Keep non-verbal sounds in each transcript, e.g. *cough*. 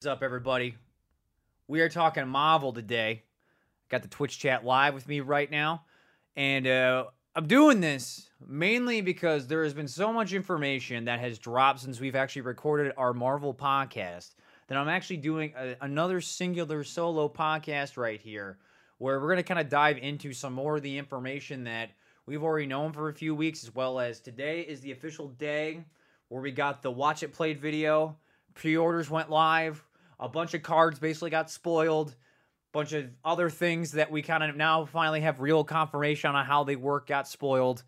What's up, everybody? We are talking Marvel today. Got the Twitch chat live with me right now. And uh, I'm doing this mainly because there has been so much information that has dropped since we've actually recorded our Marvel podcast that I'm actually doing a, another singular solo podcast right here where we're going to kind of dive into some more of the information that we've already known for a few weeks, as well as today is the official day where we got the Watch It Played video. Pre orders went live a bunch of cards basically got spoiled. Bunch of other things that we kind of now finally have real confirmation on how they work got spoiled.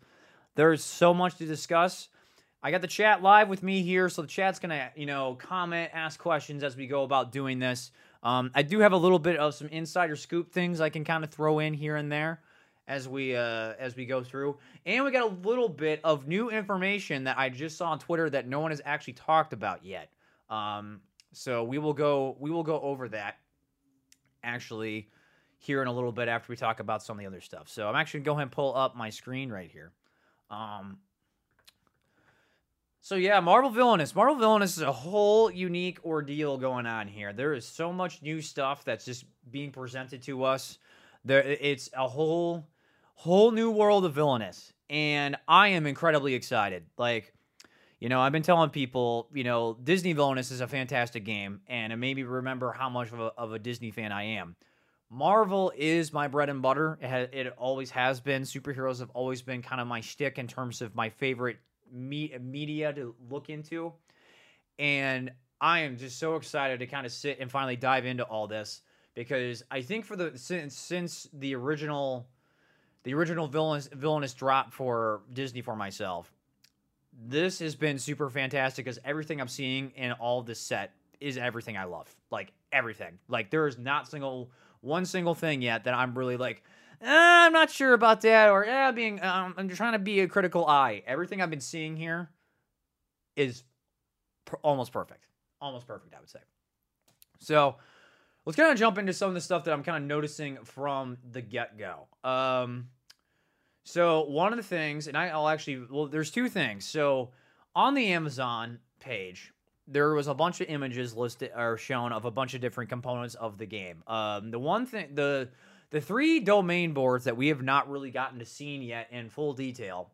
There's so much to discuss. I got the chat live with me here so the chat's gonna you know comment ask questions as we go about doing this. Um, i do have a little bit of some insider scoop things i can kind of throw in here and there as we uh, as we go through. And we got a little bit of new information that i just saw on twitter that no one has actually talked about yet. Um, so we will go we will go over that actually here in a little bit after we talk about some of the other stuff. So I'm actually going to go ahead and pull up my screen right here. Um, so yeah, Marvel Villainous. Marvel Villainous is a whole unique ordeal going on here. There is so much new stuff that's just being presented to us. There, it's a whole, whole new world of Villainous, and I am incredibly excited. Like, you know, I've been telling people, you know, Disney Villainous is a fantastic game, and it made me remember how much of a, of a Disney fan I am. Marvel is my bread and butter. It, has, it always has been. Superheroes have always been kind of my shtick in terms of my favorite me- media to look into. And I am just so excited to kind of sit and finally dive into all this because I think for the since since the original the original villainous villainous drop for Disney for myself, this has been super fantastic because everything I'm seeing in all this set is everything I love. Like everything. Like there is not single one single thing yet that I'm really like, eh, I'm not sure about that, or yeah, being um, I'm trying to be a critical eye. Everything I've been seeing here is almost perfect, almost perfect, I would say. So let's kind of jump into some of the stuff that I'm kind of noticing from the get go. Um, so one of the things, and I, will actually, well, there's two things. So on the Amazon page, there was a bunch of images listed or shown of a bunch of different components of the game. Um, the one thing, the the three domain boards that we have not really gotten to see yet in full detail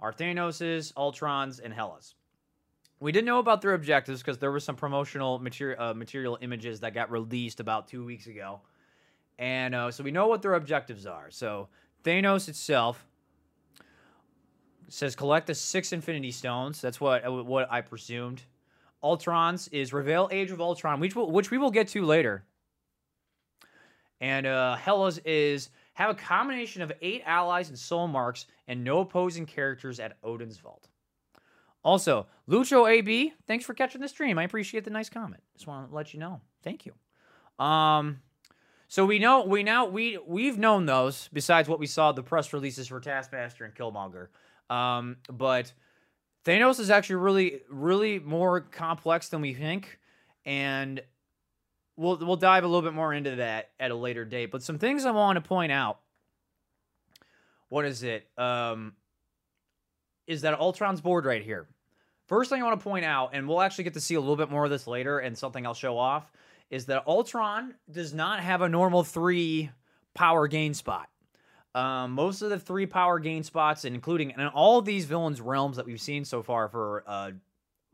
are Thanos's, Ultron's, and Hela's. We didn't know about their objectives because there was some promotional material uh, material images that got released about two weeks ago, and uh, so we know what their objectives are. So Thanos itself says collect the six Infinity Stones. That's what uh, what I presumed. Ultron's is reveal Age of Ultron, which will, which we will get to later. And uh, Hela's is have a combination of eight allies and soul marks and no opposing characters at Odin's Vault. Also, Lucho AB, thanks for catching the stream. I appreciate the nice comment. Just want to let you know. Thank you. Um, so we know we now we we've known those besides what we saw the press releases for Taskmaster and Killmonger. Um, but Thanos is actually really, really more complex than we think, and we'll we'll dive a little bit more into that at a later date. But some things I want to point out. What is it? Um, is that Ultron's board right here? First thing I want to point out, and we'll actually get to see a little bit more of this later, and something I'll show off, is that Ultron does not have a normal three power gain spot. Um, most of the three power gain spots, including and all these villains' realms that we've seen so far for uh,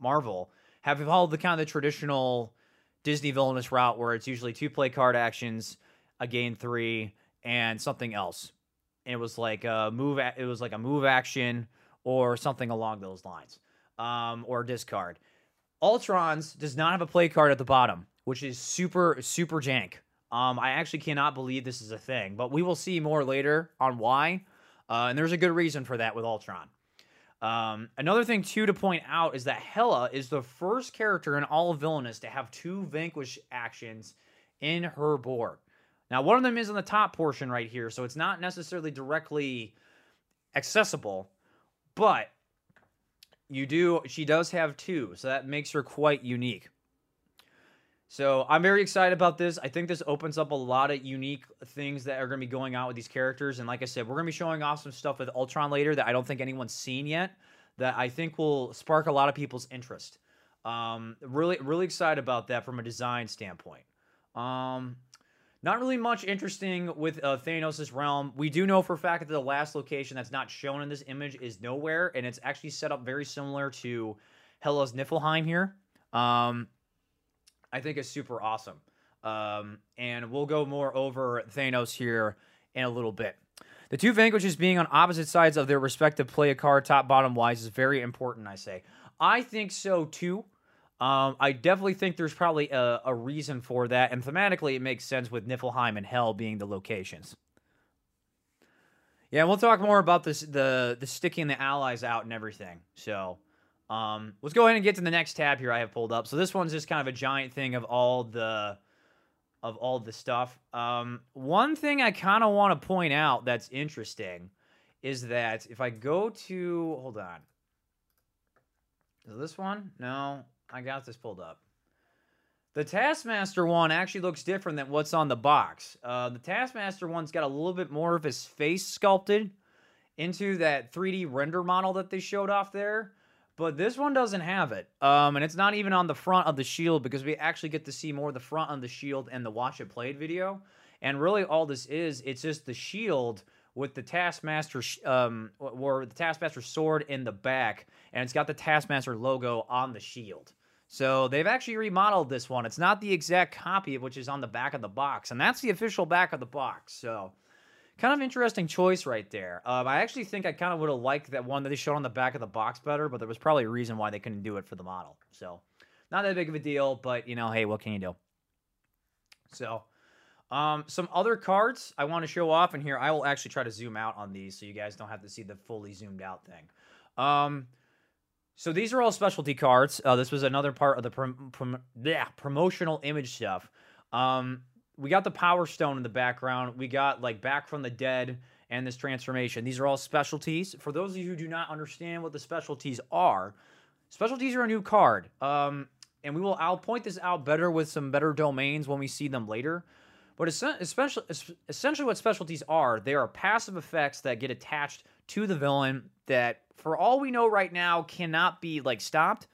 Marvel, have followed the kind of the traditional Disney villainous route where it's usually two play card actions, a gain three, and something else. it was like a move. It was like a move action or something along those lines, um, or discard. Ultron's does not have a play card at the bottom, which is super super jank. Um, I actually cannot believe this is a thing, but we will see more later on why. Uh, and there's a good reason for that with Ultron. Um, another thing too to point out is that Hela is the first character in all of Villainous to have two Vanquish actions in her board. Now, one of them is in the top portion right here, so it's not necessarily directly accessible, but you do. She does have two, so that makes her quite unique. So I'm very excited about this. I think this opens up a lot of unique things that are going to be going out with these characters. And like I said, we're going to be showing off some stuff with Ultron later that I don't think anyone's seen yet that I think will spark a lot of people's interest. Um, really, really excited about that from a design standpoint. Um, not really much interesting with uh, Thanos' realm. We do know for a fact that the last location that's not shown in this image is nowhere, and it's actually set up very similar to Hela's Niflheim here. Um, I think is super awesome. Um, and we'll go more over Thanos here in a little bit. The two vanquishes being on opposite sides of their respective play a card top bottom wise is very important, I say. I think so too. Um, I definitely think there's probably a, a, reason for that, and thematically it makes sense with Niflheim and Hell being the locations. Yeah, we'll talk more about this the the sticking the allies out and everything. So um, let's go ahead and get to the next tab here I have pulled up. So this one's just kind of a giant thing of all the of all the stuff. Um, one thing I kind of want to point out that's interesting is that if I go to hold on, is this one? No, I got this pulled up. The Taskmaster one actually looks different than what's on the box. Uh, the Taskmaster one's got a little bit more of his face sculpted into that 3D render model that they showed off there. But this one doesn't have it. Um, and it's not even on the front of the shield because we actually get to see more the front of the shield and the Watch It Played video. And really all this is, it's just the shield with the Taskmaster, um, or the Taskmaster sword in the back. And it's got the Taskmaster logo on the shield. So they've actually remodeled this one. It's not the exact copy which is on the back of the box, and that's the official back of the box. So kind of interesting choice right there. Um, I actually think I kind of would have liked that one that they showed on the back of the box better, but there was probably a reason why they couldn't do it for the model. So not that big of a deal, but you know, hey, what can you do? So um, some other cards I want to show off, in here I will actually try to zoom out on these so you guys don't have to see the fully zoomed out thing. Um, so these are all specialty cards. Uh, this was another part of the prom- prom- yeah, promotional image stuff. Um, we got the Power Stone in the background. We got like Back from the Dead and this transformation. These are all specialties. For those of you who do not understand what the specialties are, specialties are a new card. Um, and we will. I'll point this out better with some better domains when we see them later. But especially, essentially, what specialties are, they are passive effects that get attached to the villain that, for all we know right now, cannot be like stopped.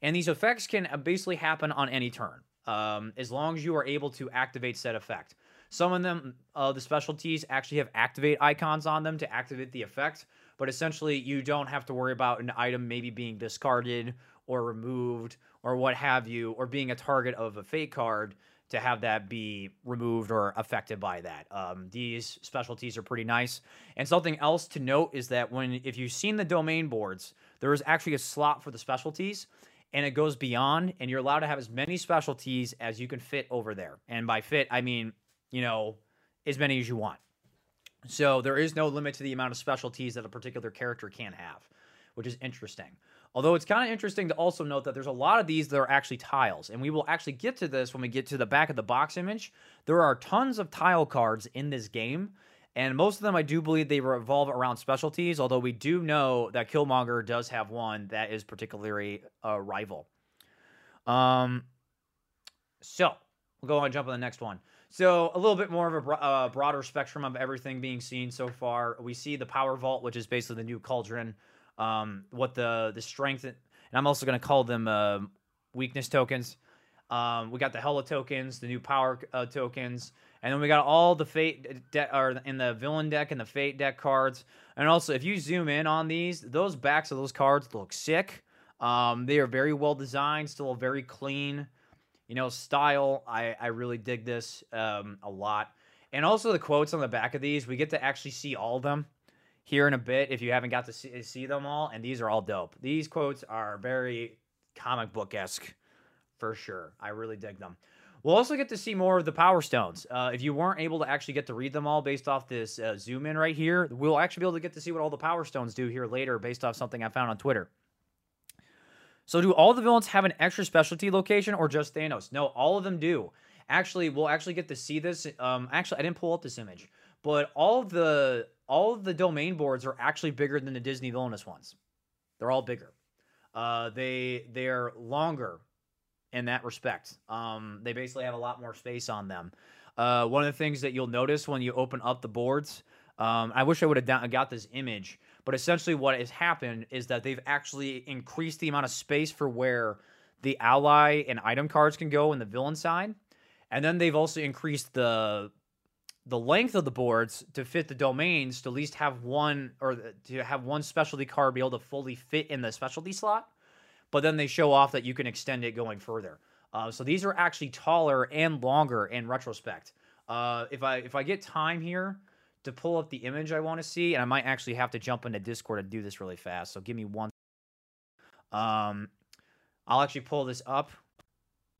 And these effects can uh, basically happen on any turn, um, as long as you are able to activate said effect. Some of them, uh, the specialties, actually have activate icons on them to activate the effect, but essentially you don't have to worry about an item maybe being discarded or removed or what have you, or being a target of a fate card to have that be removed or affected by that. Um, these specialties are pretty nice. And something else to note is that when if you've seen the domain boards, there is actually a slot for the specialties and it goes beyond and you're allowed to have as many specialties as you can fit over there. And by fit, I mean, you know, as many as you want. So there is no limit to the amount of specialties that a particular character can have, which is interesting. Although it's kind of interesting to also note that there's a lot of these that are actually tiles, and we will actually get to this when we get to the back of the box image. There are tons of tile cards in this game, and most of them I do believe they revolve around specialties, although we do know that Killmonger does have one that is particularly a rival. Um, so, we'll go on and jump on the next one. So, a little bit more of a uh, broader spectrum of everything being seen so far. We see the Power Vault, which is basically the new cauldron um, what the the strength and I'm also going to call them uh, weakness tokens. Um, we got the Hella tokens, the new power uh, tokens, and then we got all the fate deck or in the villain deck and the fate deck cards. And also, if you zoom in on these, those backs of those cards look sick. Um, they are very well designed, still a very clean, you know, style. I I really dig this um, a lot. And also the quotes on the back of these, we get to actually see all of them here in a bit if you haven't got to see, see them all. And these are all dope. These quotes are very comic book esque for sure. I really dig them. We'll also get to see more of the Power Stones. Uh, if you weren't able to actually get to read them all based off this uh, zoom in right here, we'll actually be able to get to see what all the Power Stones do here later based off something I found on Twitter. So, do all the villains have an extra specialty location or just Thanos? No, all of them do. Actually, we'll actually get to see this. Um, actually, I didn't pull up this image, but all of the all of the domain boards are actually bigger than the Disney Villainous ones. They're all bigger. Uh, they they're longer in that respect. Um, they basically have a lot more space on them. Uh, one of the things that you'll notice when you open up the boards, um, I wish I would have down- got this image, but essentially what has happened is that they've actually increased the amount of space for where the ally and item cards can go in the villain side. And then they've also increased the the length of the boards to fit the domains to at least have one or to have one specialty card be able to fully fit in the specialty slot. But then they show off that you can extend it going further. Uh, so these are actually taller and longer in retrospect. Uh, if I if I get time here to pull up the image I want to see, and I might actually have to jump into Discord to do this really fast. So give me one. Um, I'll actually pull this up.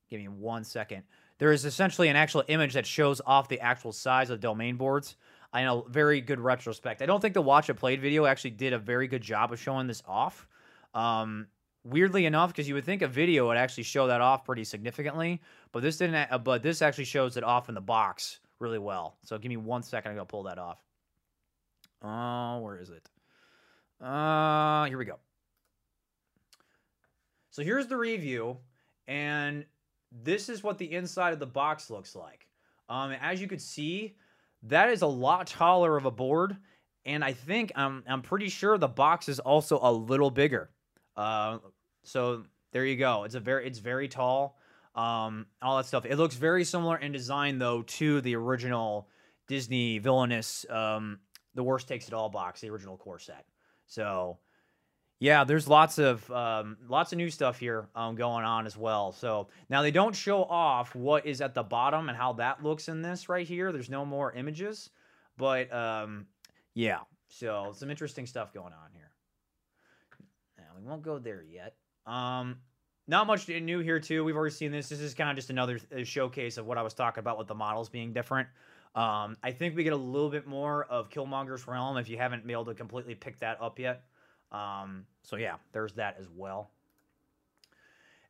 Give me one second. There is essentially an actual image that shows off the actual size of domain boards. I know, very good retrospect. I don't think the watch it played video actually did a very good job of showing this off. Um, weirdly enough, because you would think a video would actually show that off pretty significantly, but this didn't. Uh, but this actually shows it off in the box really well. So give me one second. I'm gonna pull that off. Oh, where is it? Uh, here we go. So here's the review, and this is what the inside of the box looks like. Um, as you could see, that is a lot taller of a board, and I think I'm I'm pretty sure the box is also a little bigger. Uh, so there you go. It's a very it's very tall. Um, all that stuff. It looks very similar in design though to the original Disney villainous um, the worst takes it all box, the original core set. So yeah, there's lots of um, lots of new stuff here um, going on as well. So now they don't show off what is at the bottom and how that looks in this right here. There's no more images, but um, yeah. So some interesting stuff going on here. Now we won't go there yet. Um, not much new here too. We've already seen this. This is kind of just another showcase of what I was talking about with the models being different. Um, I think we get a little bit more of Killmonger's Realm if you haven't been able to completely pick that up yet. Um, so yeah, there's that as well.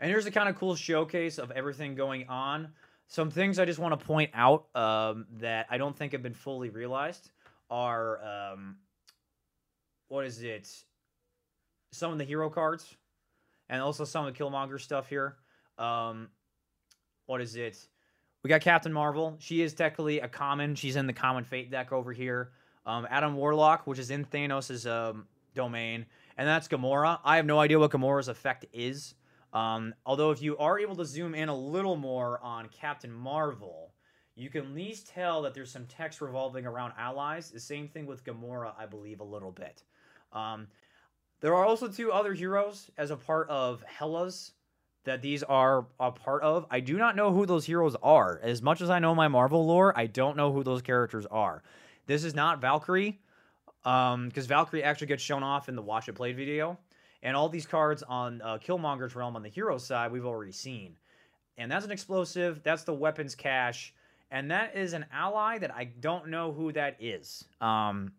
And here's a kind of cool showcase of everything going on. Some things I just want to point out um, that I don't think have been fully realized are um, what is it? Some of the hero cards, and also some of the Killmonger stuff here. Um, what is it? We got Captain Marvel. She is technically a common. She's in the common fate deck over here. Um, Adam Warlock, which is in Thanos' um, domain, and that's Gamora. I have no idea what Gamora's effect is. Um, although if you are able to zoom in a little more on Captain Marvel, you can at least tell that there's some text revolving around allies. The same thing with Gamora, I believe, a little bit. Um, there are also two other heroes as a part of Hela's that these are a part of. I do not know who those heroes are. As much as I know my Marvel lore, I don't know who those characters are. This is not Valkyrie um because Valkyrie actually gets shown off in the watch it played video, and all these cards on uh, Killmonger's realm on the hero side we've already seen, and that's an explosive. That's the weapons cache, and that is an ally that I don't know who that is. Um,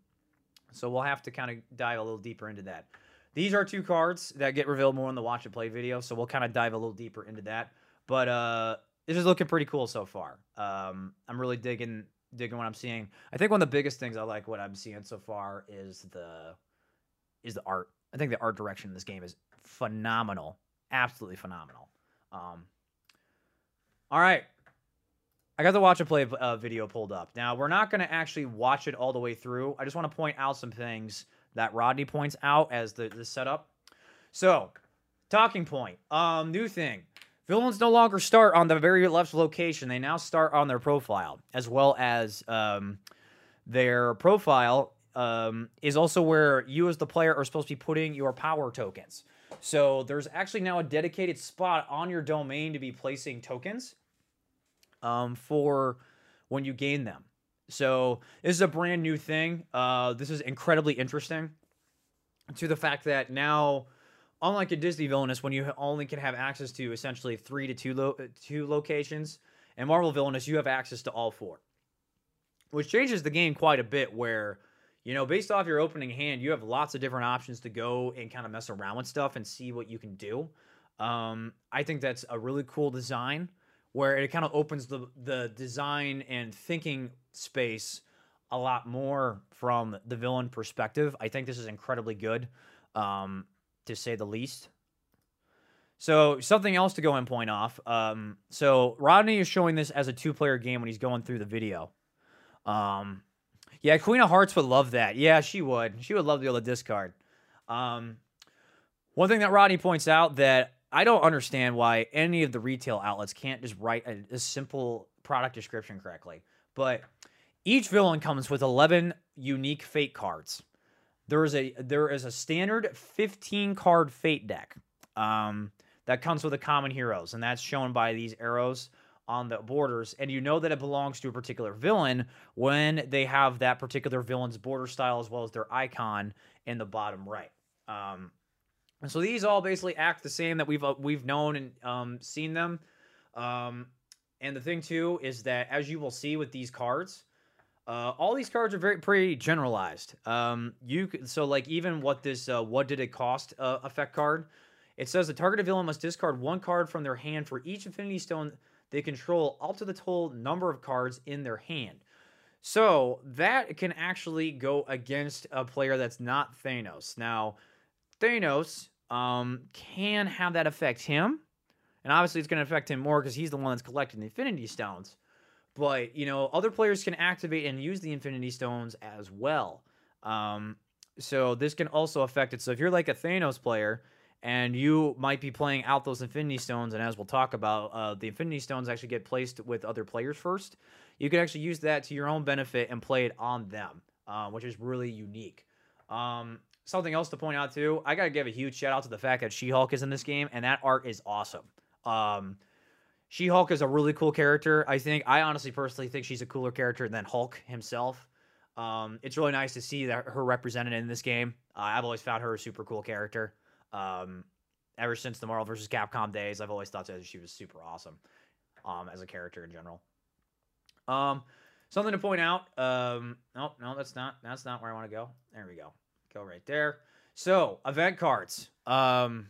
so we'll have to kind of dive a little deeper into that. These are two cards that get revealed more in the watch it played video, so we'll kind of dive a little deeper into that. But uh, this is looking pretty cool so far. Um, I'm really digging digging what I'm seeing. I think one of the biggest things I like what I'm seeing so far is the is the art. I think the art direction in this game is phenomenal, absolutely phenomenal. Um, all right, I got the watch it played uh, video pulled up. Now we're not going to actually watch it all the way through. I just want to point out some things that Rodney points out as the the setup. So, talking point. Um, new thing. Villains no longer start on the very left location. They now start on their profile, as well as um, their profile um, is also where you, as the player, are supposed to be putting your power tokens. So there's actually now a dedicated spot on your domain to be placing tokens um, for when you gain them. So this is a brand new thing. Uh, this is incredibly interesting to the fact that now unlike a Disney villainous, when you only can have access to essentially three to two lo- two locations, and Marvel villainous, you have access to all four, which changes the game quite a bit. Where you know, based off your opening hand, you have lots of different options to go and kind of mess around with stuff and see what you can do. Um, I think that's a really cool design where it kind of opens the the design and thinking space a lot more from the villain perspective. I think this is incredibly good. Um, to say the least. So something else to go and point off. Um, so Rodney is showing this as a two-player game when he's going through the video. Um, yeah, Queen of Hearts would love that. Yeah, she would. She would love to be able to discard. Um, one thing that Rodney points out that I don't understand why any of the retail outlets can't just write a, a simple product description correctly. But each villain comes with 11 unique fate cards. There is a there is a standard 15 card fate deck um, that comes with the common heroes, and that's shown by these arrows on the borders. And you know that it belongs to a particular villain when they have that particular villain's border style as well as their icon in the bottom right. Um, and so these all basically act the same that we've uh, we've known and um, seen them. Um, and the thing too is that as you will see with these cards, uh, all these cards are very pretty generalized. Um, you so like even what this uh, what did it cost uh, effect card? It says the targeted villain must discard one card from their hand for each Infinity Stone they control, up to the total number of cards in their hand. So that can actually go against a player that's not Thanos. Now, Thanos um, can have that affect him, and obviously it's going to affect him more because he's the one that's collecting the Infinity Stones. But, you know, other players can activate and use the Infinity Stones as well. Um, so this can also affect it. So if you're like a Thanos player and you might be playing out those Infinity Stones, and as we'll talk about, uh, the Infinity Stones actually get placed with other players first. You can actually use that to your own benefit and play it on them, uh, which is really unique. Um, something else to point out too, I gotta give a huge shout out to the fact that She-Hulk is in this game, and that art is awesome. Um, she Hulk is a really cool character. I think I honestly personally think she's a cooler character than Hulk himself. Um, it's really nice to see that her represented in this game. Uh, I've always found her a super cool character. Um, ever since the Marvel vs. Capcom days, I've always thought that she was super awesome um, as a character in general. Um, something to point out. Um, no, no, that's not that's not where I want to go. There we go. Go right there. So event cards. Um,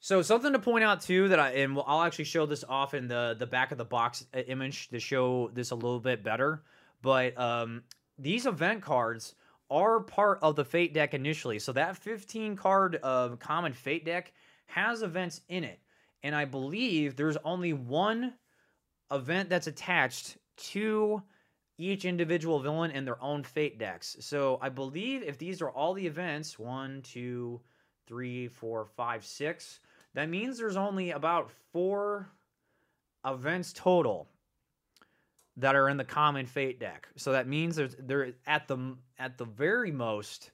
so something to point out too that I and I'll actually show this off in the the back of the box uh, image to show this a little bit better. But um, these event cards are part of the Fate deck initially. So that 15 card of common Fate deck has events in it, and I believe there's only one event that's attached to each individual villain in their own Fate decks. So I believe if these are all the events, one, two, three, four, five, six that means there's only about four events total that are in the common fate deck. So that means there's there at the at the very most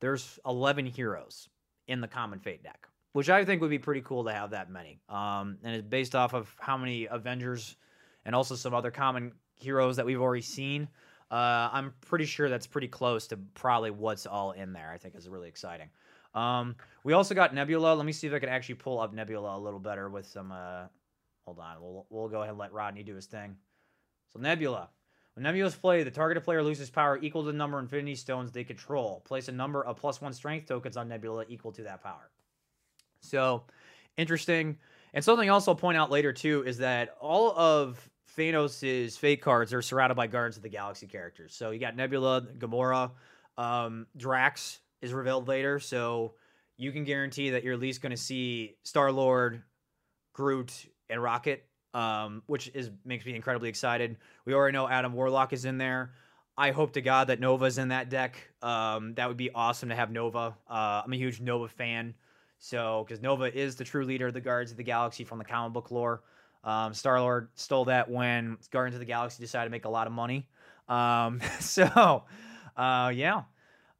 there's 11 heroes in the common fate deck, which I think would be pretty cool to have that many. Um, and it's based off of how many Avengers and also some other common heroes that we've already seen. Uh, I'm pretty sure that's pretty close to probably what's all in there. I think is really exciting. Um, we also got Nebula. Let me see if I can actually pull up Nebula a little better with some. Uh, hold on. We'll we'll go ahead and let Rodney do his thing. So Nebula. When Nebula's played, the targeted player loses power equal to the number of Infinity Stones they control. Place a number of plus one Strength tokens on Nebula equal to that power. So interesting. And something else I'll point out later too is that all of Thanos' fate cards are surrounded by Guardians of the Galaxy characters. So you got Nebula, Gamora, um, Drax, is revealed later, so you can guarantee that you're at least going to see Star Lord, Groot, and Rocket, um, which is makes me incredibly excited. We already know Adam Warlock is in there. I hope to God that Nova's in that deck. Um, that would be awesome to have Nova. Uh, I'm a huge Nova fan, so because Nova is the true leader of the Guardians of the Galaxy from the comic book lore. Um, Star Lord stole that when Guardians of the Galaxy decided to make a lot of money. Um, *laughs* so, uh, yeah,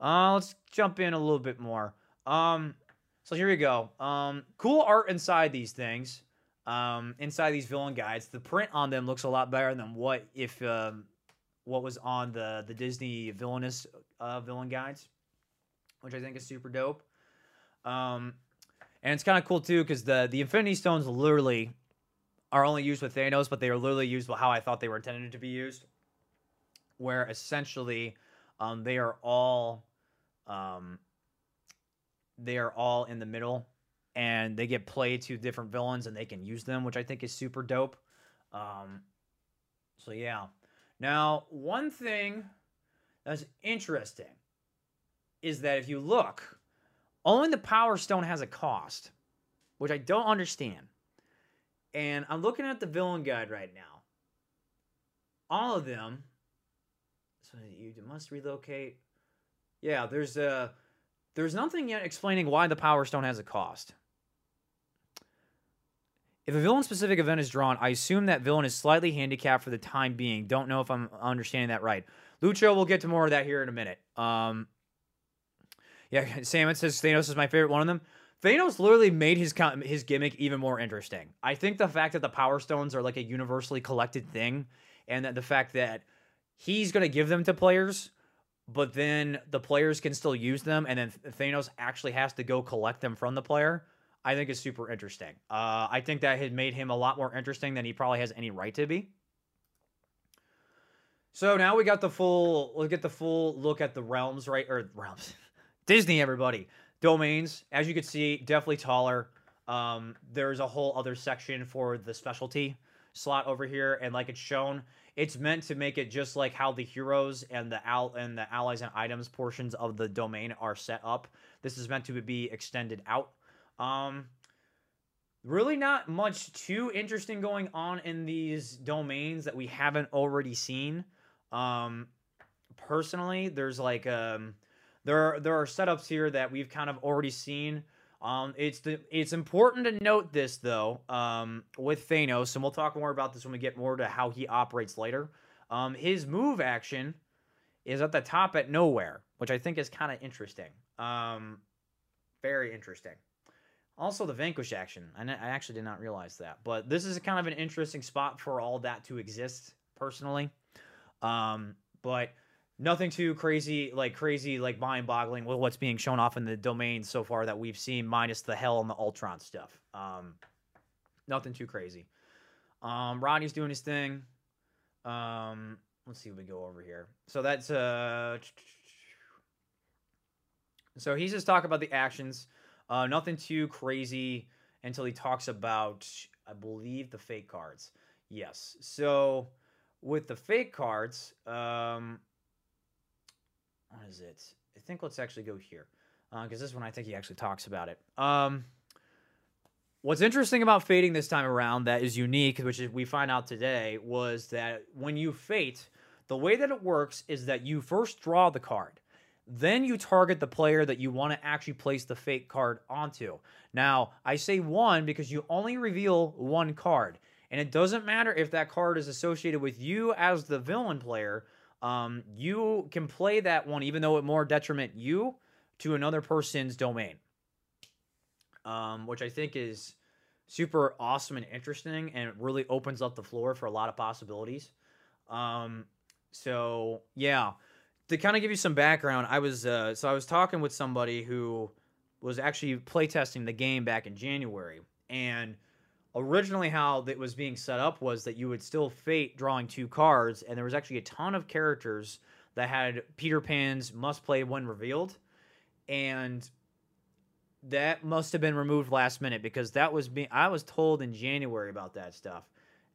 uh, let's jump in a little bit more. Um, so here we go. Um, cool art inside these things. Um, inside these villain guides, the print on them looks a lot better than what if um, what was on the the Disney villainous uh, villain guides, which I think is super dope. Um, and it's kind of cool too because the the Infinity Stones literally are only used with Thanos, but they are literally used how I thought they were intended to be used, where essentially um, they are all um, they are all in the middle and they get played to different villains and they can use them, which I think is super dope. Um, so yeah. Now, one thing that's interesting is that if you look, only the Power Stone has a cost, which I don't understand. And I'm looking at the villain guide right now. All of them. So you must relocate. Yeah, there's a there's nothing yet explaining why the Power Stone has a cost. If a villain specific event is drawn, I assume that villain is slightly handicapped for the time being. Don't know if I'm understanding that right. Lucho, we'll get to more of that here in a minute. Um, yeah, *laughs* Salmon says Thanos is my favorite one of them. Thanos literally made his his gimmick even more interesting. I think the fact that the Power Stones are like a universally collected thing, and that the fact that he's going to give them to players, but then the players can still use them, and then Thanos actually has to go collect them from the player. I think is super interesting. Uh, I think that had made him a lot more interesting than he probably has any right to be. So now we got the full. We'll get the full look at the realms, right? Or realms, *laughs* Disney, everybody domains. As you can see, definitely taller. Um, there's a whole other section for the specialty slot over here, and like it's shown, it's meant to make it just like how the heroes and the al and the allies and items portions of the domain are set up. This is meant to be extended out. Um, really not much too interesting going on in these domains that we haven't already seen. Um, personally, there's like um, there are there are setups here that we've kind of already seen. Um, it's the it's important to note this though um, with Thanos, and we'll talk more about this when we get more to how he operates later. Um, his move action is at the top at nowhere, which I think is kind of interesting. Um, very interesting. Also, the Vanquish action. I, actually did not realize that. But this is kind of an interesting spot for all that to exist, personally. Um, but nothing too crazy, like crazy, like mind boggling with what's being shown off in the domain so far that we've seen, minus the Hell and the Ultron stuff. Um, nothing too crazy. Um, Rodney's doing his thing. Um, let's see we go over here. So that's uh so he's just talking about the actions. Uh, nothing too crazy until he talks about, I believe, the fate cards. Yes. So with the fate cards, um, what is it? I think let's actually go here because uh, this one I think he actually talks about it. Um, what's interesting about fating this time around that is unique, which is we find out today, was that when you fate, the way that it works is that you first draw the card. Then you target the player that you want to actually place the fate card onto. Now, I say one because you only reveal one card. And it doesn't matter if that card is associated with you as the villain player. Um, you can play that one, even though it more detriment you, to another person's domain. Um, which I think is super awesome and interesting and it really opens up the floor for a lot of possibilities. Um, so, yeah to kind of give you some background, I was uh, so I was talking with somebody who was actually playtesting the game back in January, and originally how it was being set up was that you would still fate drawing two cards, and there was actually a ton of characters that had Peter Pan's must play when revealed, and that must have been removed last minute because that was being I was told in January about that stuff,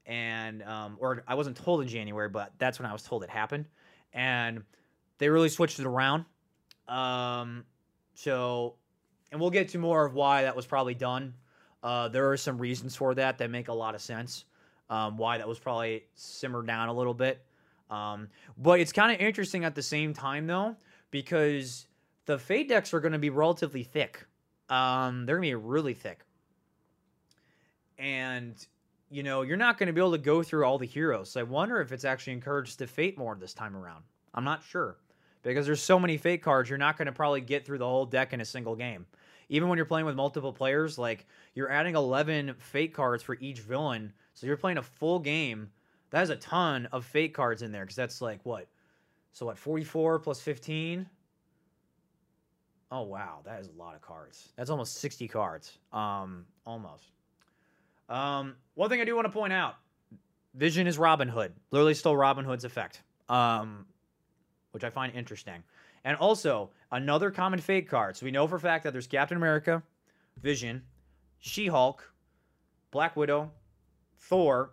and um, or I wasn't told in January, but that's when I was told it happened, and they really switched it around. Um, so, and we'll get to more of why that was probably done. Uh, there are some reasons for that that make a lot of sense. Um, why that was probably simmered down a little bit. Um, but it's kind of interesting at the same time though, because the fate decks are going to be relatively thick. Um, they're going to be really thick. And, you know, you're not going to be able to go through all the heroes. So I wonder if it's actually encouraged to fate more this time around. I'm not sure because there's so many fate cards, you're not going to probably get through the whole deck in a single game. Even when you're playing with multiple players, like you're adding 11 fate cards for each villain. So you're playing a full game. That is a ton of fate cards in there because that's like what? So what, 44 plus 15? Oh wow, that is a lot of cards. That's almost 60 cards. Um, almost. Um, one thing I do want to point out, Vision is Robin Hood. Literally stole Robin Hood's effect. Um, which I find interesting. And also, another common fate card. So we know for a fact that there's Captain America, Vision, She Hulk, Black Widow, Thor,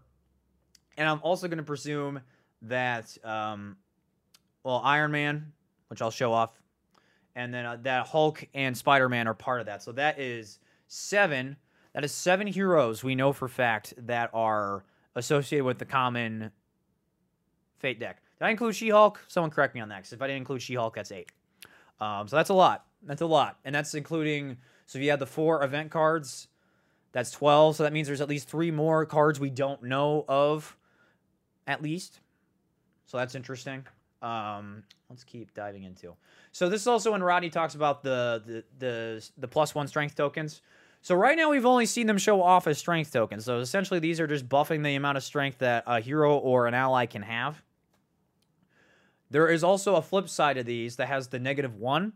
and I'm also going to presume that, um, well, Iron Man, which I'll show off, and then uh, that Hulk and Spider Man are part of that. So that is seven. That is seven heroes we know for fact that are associated with the common Fate deck. Did I include She Hulk? Someone correct me on that. Because if I didn't include She Hulk, that's eight. Um, so that's a lot. That's a lot, and that's including. So if you have the four event cards That's 12. So that means there's at least three more cards we don't know of, at least. So that's interesting. Um, let's keep diving into. So this is also when Rodney talks about the the the, the plus one strength tokens. So right now we've only seen them show off as strength tokens. So essentially these are just buffing the amount of strength that a hero or an ally can have. There is also a flip side of these that has the negative one.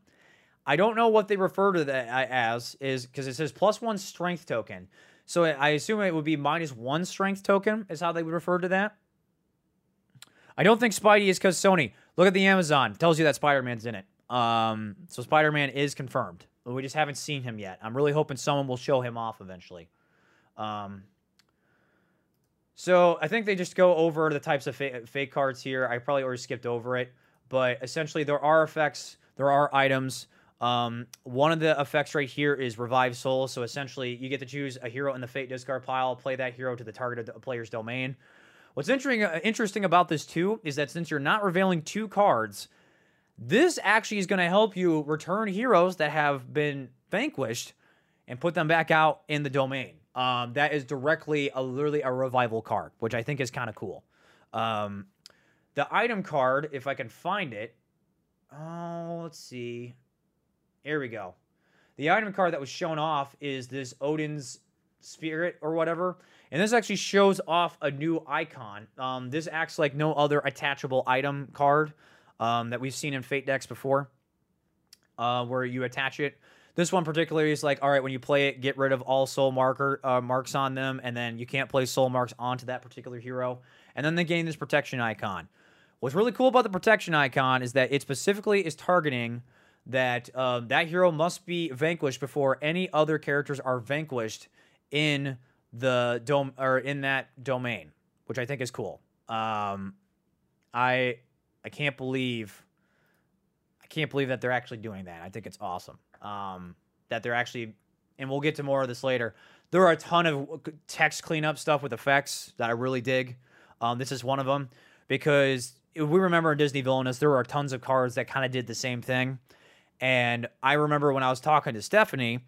I don't know what they refer to that as, is because it says plus one strength token. So I assume it would be minus one strength token is how they would refer to that. I don't think Spidey is because Sony. Look at the Amazon. Tells you that Spider Man's in it. Um, so Spider Man is confirmed. We just haven't seen him yet. I'm really hoping someone will show him off eventually. Um, so I think they just go over the types of fa- fate cards here. I probably already skipped over it, but essentially there are effects, there are items. Um, one of the effects right here is Revive Soul. So essentially, you get to choose a hero in the Fate discard pile, play that hero to the targeted player's domain. What's interesting, uh, interesting about this too is that since you're not revealing two cards, this actually is going to help you return heroes that have been vanquished and put them back out in the domain. Um, that is directly a literally a revival card, which I think is kind of cool. Um, the item card, if I can find it, oh, let's see. Here we go. The item card that was shown off is this Odin's Spirit or whatever. And this actually shows off a new icon. Um, this acts like no other attachable item card um, that we've seen in Fate decks before, uh, where you attach it. This one particularly is like, all right, when you play it, get rid of all soul marker uh, marks on them, and then you can't play soul marks onto that particular hero. And then they gain this protection icon. What's really cool about the protection icon is that it specifically is targeting that uh, that hero must be vanquished before any other characters are vanquished in the dome or in that domain, which I think is cool. Um, I I can't believe I can't believe that they're actually doing that. I think it's awesome. Um, that they're actually, and we'll get to more of this later. There are a ton of text cleanup stuff with effects that I really dig. Um, this is one of them because we remember in Disney Villainous there were tons of cards that kind of did the same thing. And I remember when I was talking to Stephanie,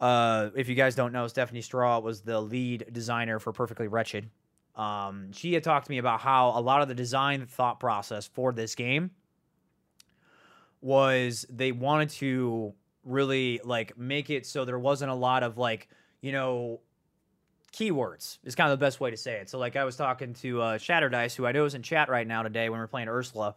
uh, if you guys don't know, Stephanie Straw was the lead designer for Perfectly Wretched. Um, she had talked to me about how a lot of the design thought process for this game was they wanted to really like make it so there wasn't a lot of like you know keywords is kind of the best way to say it. So like I was talking to uh, Shatterdice, who I know is in chat right now today when we are playing Ursula,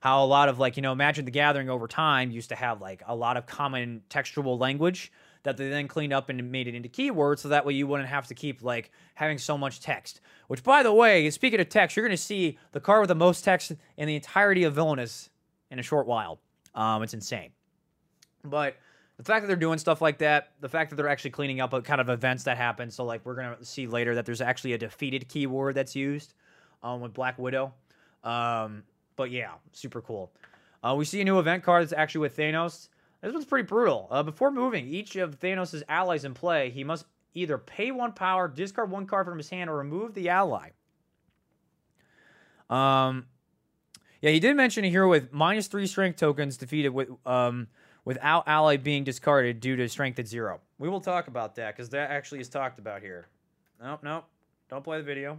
how a lot of like you know Magic the Gathering over time used to have like a lot of common textual language that they then cleaned up and made it into keywords so that way you wouldn't have to keep like having so much text. Which, by the way, speaking of text, you're going to see the card with the most text in the entirety of Villainous in a short while. Um, it's insane. But the fact that they're doing stuff like that, the fact that they're actually cleaning up a kind of events that happen. So, like, we're to see later that there's actually a defeated keyword that's used um, with Black Widow. Um, but yeah, super cool. Uh, we see a new event card that's actually with Thanos. This one's pretty brutal. Uh, before moving each of Thanos' allies in play, he must either pay one power, discard one card from his hand, or remove the ally. Um, yeah, he did mention a hero with minus three strength tokens defeated with um without ally being discarded due to strength at zero. We will talk about that because that actually is talked about here. Nope, nope. Don't play the video.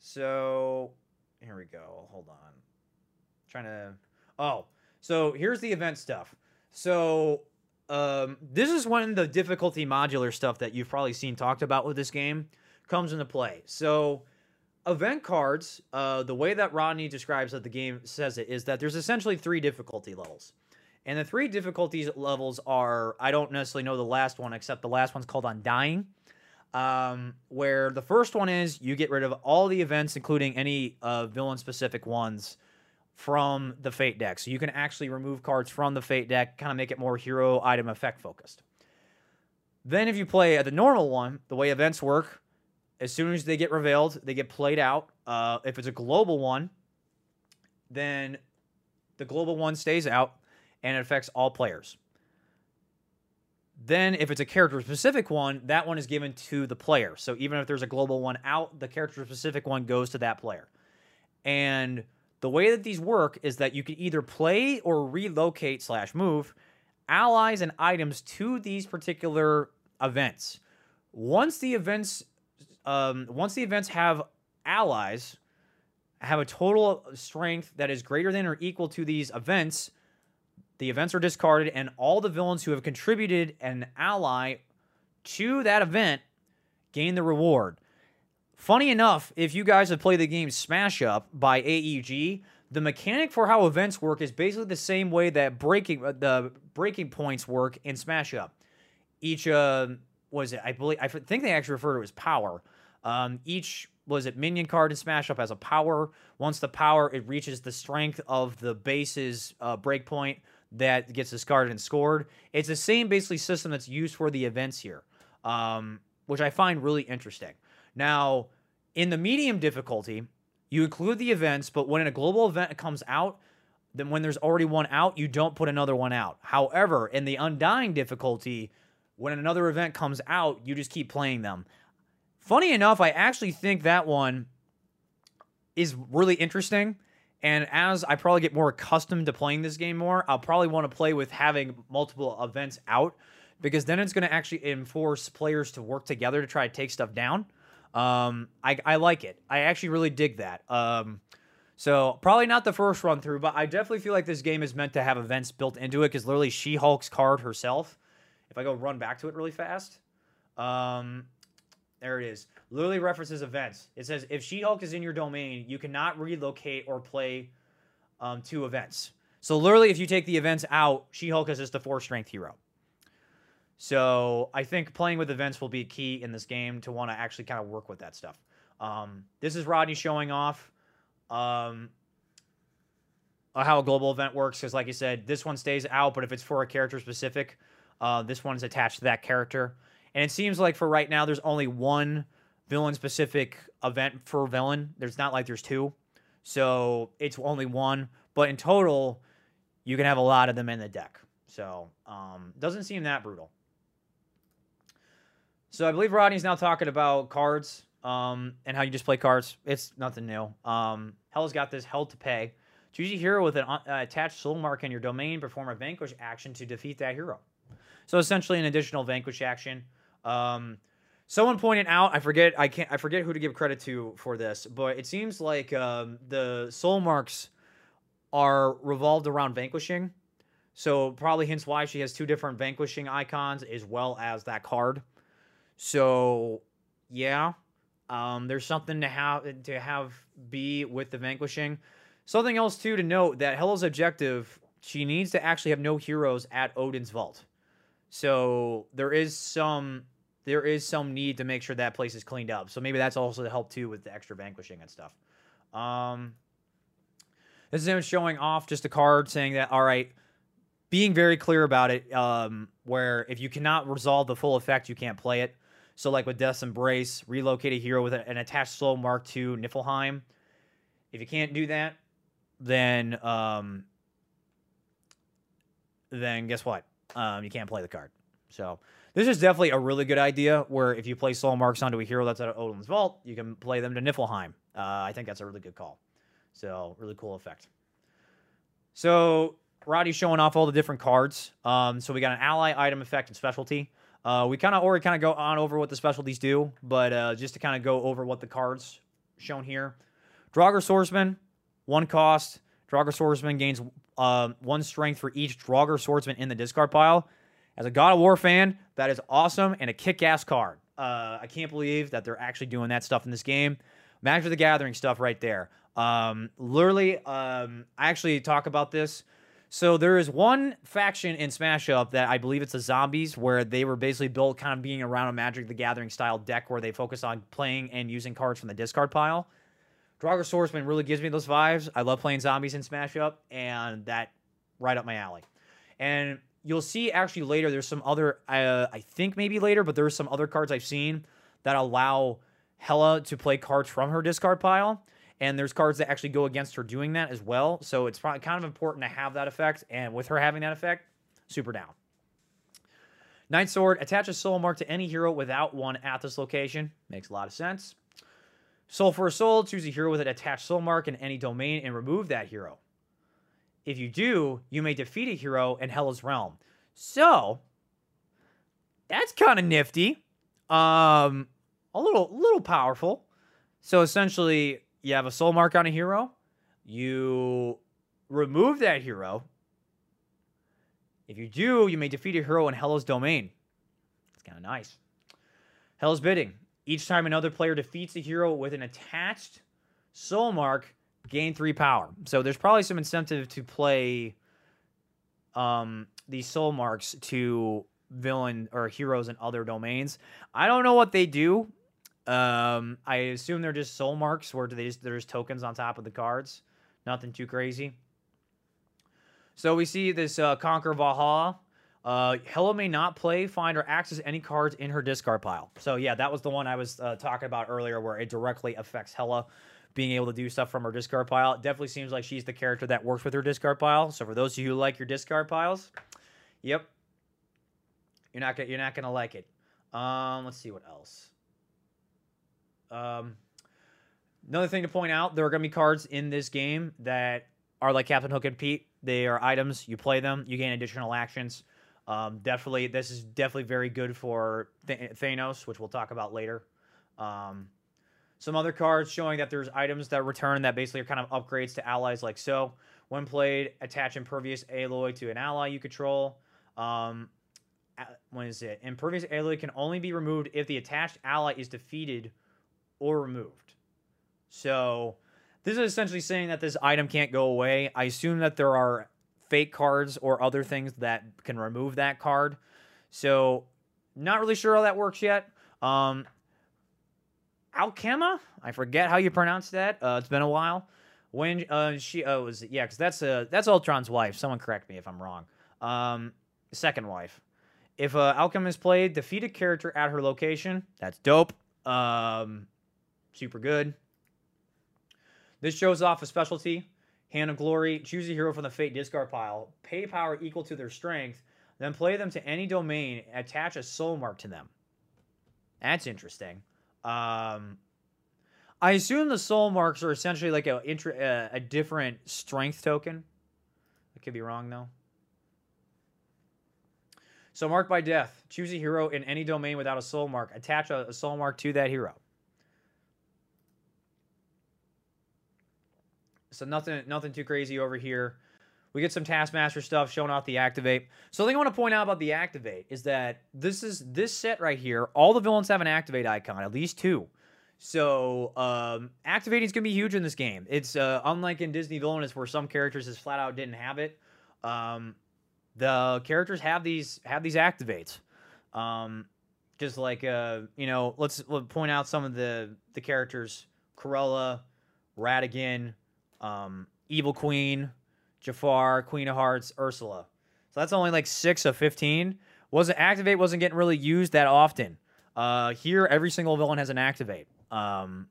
So here we go. Hold on. I'm trying to. Oh, so here's the event stuff. So um, this is when the difficulty modular stuff that you've probably seen talked about with this game comes into play. So event cards, uh, the way that Rodney describes that the game says it is that there's essentially three difficulty levels. And the three difficulties levels are I don't necessarily know the last one, except the last one's called Undying. Um, where the first one is you get rid of all the events, including any uh, villain specific ones from the Fate deck. So you can actually remove cards from the Fate deck, kind of make it more hero item effect focused. Then if you play at the normal one, the way events work, as soon as they get revealed, they get played out. Uh, if it's a global one, then the global one stays out and it affects all players. Then, if it's a character specific one, that one is given to the player. So even if there's a global one out, the character specific one goes to that player. And the way that these work is that you can either play or relocate slash move allies and items to these particular events. Once the events, um, once the events have allies, have a total strength that is greater than or equal to these events, the events are discarded, and all the villains who have contributed an ally to that event gain the reward. Funny enough, if you guys have played the game Smash Up by AEG, the mechanic for how events work is basically the same way that breaking uh, the breaking points work in Smash Up. Each uh, was it? I believe I think they actually refer to it as power. Um, each was it minion card in Smash Up as a power. Once the power it reaches the strength of the base's uh, breakpoint that gets discarded and scored. It's the same basically system that's used for the events here, um, which I find really interesting. Now, in the medium difficulty, you include the events, but when a global event comes out, then when there's already one out, you don't put another one out. However, in the undying difficulty, when another event comes out, you just keep playing them. Funny enough, I actually think that one is really interesting. And as I probably get more accustomed to playing this game more, I'll probably want to play with having multiple events out because then it's going to actually enforce players to work together to try to take stuff down. Um, I, I like it. I actually really dig that. Um, so probably not the first run through, but I definitely feel like this game is meant to have events built into it because literally She Hulk's card herself. If I go run back to it really fast, um, there it is. Literally references events. It says if She Hulk is in your domain, you cannot relocate or play um, two events. So literally, if you take the events out, She Hulk is just a four strength hero. So I think playing with events will be key in this game to want to actually kind of work with that stuff. Um, this is Rodney showing off um, how a global event works because, like you said, this one stays out, but if it's for a character specific, uh, this one is attached to that character. And it seems like for right now, there's only one villain specific event for villain. There's not like there's two. So it's only one. But in total, you can have a lot of them in the deck. So um, doesn't seem that brutal. So I believe Rodney's now talking about cards um, and how you just play cards. It's nothing new. Um, Hela's got this Hell to Pay. Choose a hero with an uh, attached soul mark in your domain. Perform a Vanquish action to defeat that hero. So essentially, an additional Vanquish action. Um, someone pointed out, I forget, I can't, I forget who to give credit to for this, but it seems like um, the soul marks are revolved around vanquishing. So probably hence why she has two different vanquishing icons as well as that card. So, yeah, um, there's something to have to have be with the vanquishing. Something else too to note that Hela's objective, she needs to actually have no heroes at Odin's vault. So there is some there is some need to make sure that place is cleaned up. So maybe that's also to help too with the extra vanquishing and stuff. Um, this is him showing off just a card saying that all right, being very clear about it. Um, where if you cannot resolve the full effect, you can't play it. So, like with Death's Embrace, relocate a hero with an attached soul mark to Niflheim. If you can't do that, then um, then guess what? Um, you can't play the card. So this is definitely a really good idea. Where if you play soul marks onto a hero that's at Odin's vault, you can play them to Niflheim. Uh, I think that's a really good call. So really cool effect. So Roddy's showing off all the different cards. Um, so we got an ally, item, effect, and specialty. Uh, we kind of already kind of go on over what the specialties do, but uh, just to kind of go over what the cards shown here. Draugr Swordsman, one cost. Draugr Swordsman gains uh, one strength for each Draugr Swordsman in the discard pile. As a God of War fan, that is awesome and a kick-ass card. Uh, I can't believe that they're actually doing that stuff in this game. Magic the Gathering stuff right there. Um, literally, um, I actually talk about this so there is one faction in Smash Up that I believe it's the zombies, where they were basically built kind of being around a Magic the Gathering style deck where they focus on playing and using cards from the discard pile. Draugr Swordsman really gives me those vibes. I love playing zombies in Smash Up, and that right up my alley. And you'll see actually later there's some other uh, I think maybe later, but there's some other cards I've seen that allow Hela to play cards from her discard pile and there's cards that actually go against her doing that as well. So it's probably kind of important to have that effect. And with her having that effect, super down. Night Sword attaches soul mark to any hero without one at this location. Makes a lot of sense. Soul for a soul, choose a hero with an attached soul mark in any domain and remove that hero. If you do, you may defeat a hero in Hela's realm. So, that's kind of nifty. Um, a little, little powerful. So essentially, you have a soul mark on a hero. You remove that hero. If you do, you may defeat a hero in Hela's domain. It's kind of nice. Hela's Bidding. Each time another player defeats a hero with an attached soul mark, gain three power. So there's probably some incentive to play um, these soul marks to villain or heroes in other domains. I don't know what they do. Um, I assume they're just soul marks, where they just there's tokens on top of the cards. Nothing too crazy. So we see this uh, Conquer Valhalla. Uh, Hela may not play, find, or access any cards in her discard pile. So yeah, that was the one I was uh, talking about earlier, where it directly affects Hela being able to do stuff from her discard pile. It definitely seems like she's the character that works with her discard pile. So for those of you who like your discard piles, yep, you're not gonna, you're not gonna like it. Um, let's see what else. Um, another thing to point out: there are gonna be cards in this game that are like Captain Hook and Pete. They are items. You play them, you gain additional actions. Um, definitely, this is definitely very good for Th- Thanos, which we'll talk about later. Um, some other cards showing that there's items that return that basically are kind of upgrades to allies like so. When played, attach impervious alloy to an ally you control. Um, when is it? Impervious alloy can only be removed if the attached ally is defeated or removed. So this is essentially saying that this item can't go away. I assume that there are fake cards or other things that can remove that card. So not really sure how that works yet. Um, Alkhema. I forget how you pronounce that. Uh, it's been a while. When uh, she uh, was yeah, because that's uh, that's Ultron's wife. Someone correct me if I'm wrong. Um, second wife. If uh, Alkhema is played, defeat a character at her location. That's dope. Um, super good. This shows off a specialty. Hand of Glory. Choose a hero from the Fate discard pile. Pay power equal to their strength. Then play them to any domain. Attach a soul mark to them. That's interesting. Um, I assume the soul marks are essentially like a a, a different strength token. I could be wrong though. So marked by death. Choose a hero in any domain without a soul mark. Attach a, a soul mark to that hero. So nothing nothing too crazy over here. We get some Taskmaster stuff showing off the activate. So the thing I want to point out about the activate is that this is this set right here. All the villains have an activate icon, at least two. So um, activating is gonna be huge in this game. It's uh, unlike in Disney Villainous where some characters just flat out didn't have it. Um, the characters have these have these activates. Um, just like uh, you know, let's, let's point out some of the the characters: Cruella, Ratigan, um, Evil Queen, Jafar, Queen of Hearts, Ursula. So that's only like six of 15. Wasn't activate wasn't getting really used that often. Uh, here, every single villain has an activate, um,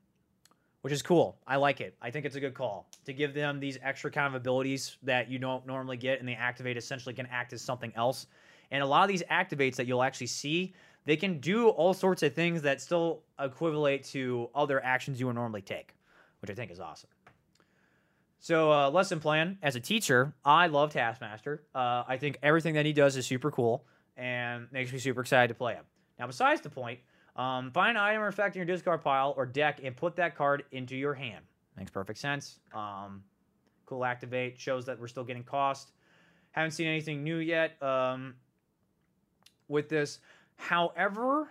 which is cool. I like it. I think it's a good call to give them these extra kind of abilities that you don't normally get, and the activate essentially can act as something else. And a lot of these activates that you'll actually see, they can do all sorts of things that still equivalent to other actions you would normally take, which I think is awesome. So, uh, lesson plan as a teacher, I love Taskmaster. Uh, I think everything that he does is super cool and makes me super excited to play him. Now, besides the point, um, find an item or effect in your discard pile or deck and put that card into your hand. Makes perfect sense. Um, cool activate shows that we're still getting cost. Haven't seen anything new yet um, with this. However,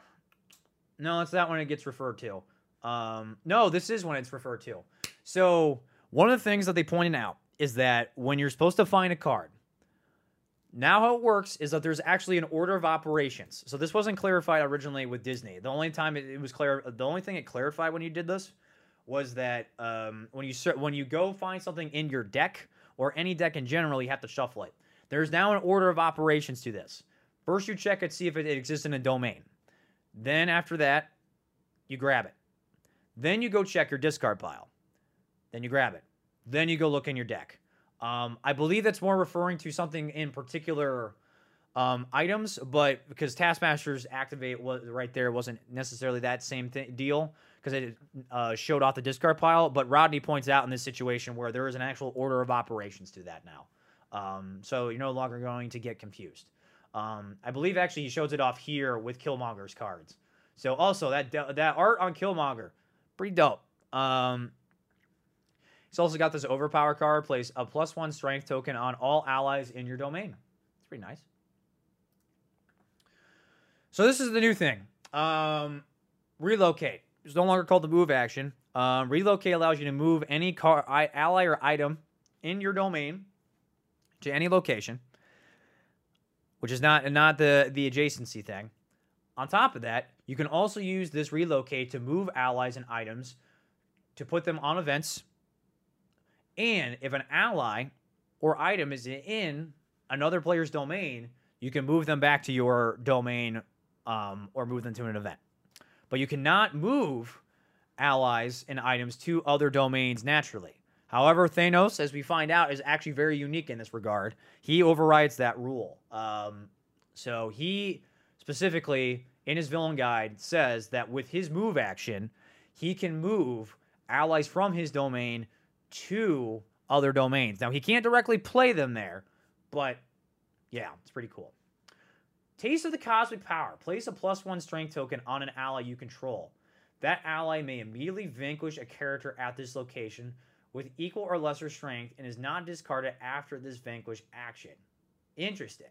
no, it's that when it gets referred to. Um, no, this is when it's referred to. So one of the things that they pointed out is that when you're supposed to find a card, now how it works is that there's actually an order of operations. So this wasn't clarified originally with Disney. The only time it, was clear, the only thing it clarified when you did this was that um, when you when you go find something in your deck or any deck in general, you have to shuffle it. There's now an order of operations to this. First, you check it, see if it exists in a domain. Then after that, you grab it. Then you go check your discard pile. Then you grab it. Then you go look in your deck. Um, I believe that's more referring to something in particular um, items, but because Taskmaster's activate was right there wasn't necessarily that same th- deal because it uh, showed off the discard pile. But Rodney points out in this situation where there is an actual order of operations to that now. Um, so you're no longer going to get confused. Um, I believe actually he shows it off here with Killmonger's cards. So also that that art on Killmonger, pretty dope. Um, he's also got this overpower card. Place a plus one strength token on all allies in your domain. It's pretty nice. So this is the new thing. Um, relocate. It's no longer called the move action. Um, relocate allows you to move any car, ally or item in your domain to any location, which is not not the the adjacency thing. On top of that, you can also use this relocate to move allies and items to put them on events. And if an ally or item is in another player's domain, you can move them back to your domain um, or move them to an event. But you cannot move allies and items to other domains naturally. However, Thanos, as we find out, is actually very unique in this regard. He overrides that rule. Um, so he specifically, in his villain guide, says that with his move action, he can move allies from his domain to other domains. Now, he can't directly play them there, but yeah, it's pretty cool. Taste of the Cosmic Power. Place a plus one strength token on an ally you control. That ally may immediately vanquish a character at this location with equal or lesser strength and is not discarded after this vanquish action. Interesting.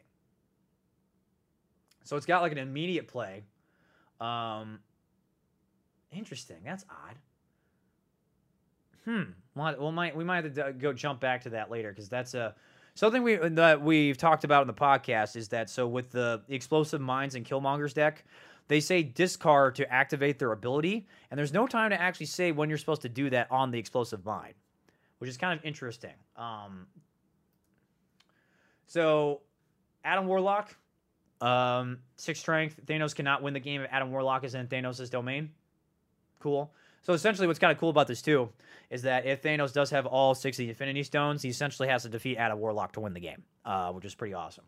So it's got like an immediate play. Um, interesting. That's odd. Hmm. Well, we might we might have to go jump back to that later because that's a something we that we've talked about in the podcast is that so with the explosive mines and Killmonger's deck, they say discard to activate their ability, and there's no time to actually say when you're supposed to do that on the explosive mine, which is kind of interesting. Um, so, Adam Warlock, um, six strength. Thanos cannot win the game if Adam Warlock is in Thanos' domain. Cool. So essentially, what's kind of cool about this too is that if Thanos does have all six of the Infinity Stones, he essentially has to defeat Adam Warlock to win the game, uh, which is pretty awesome.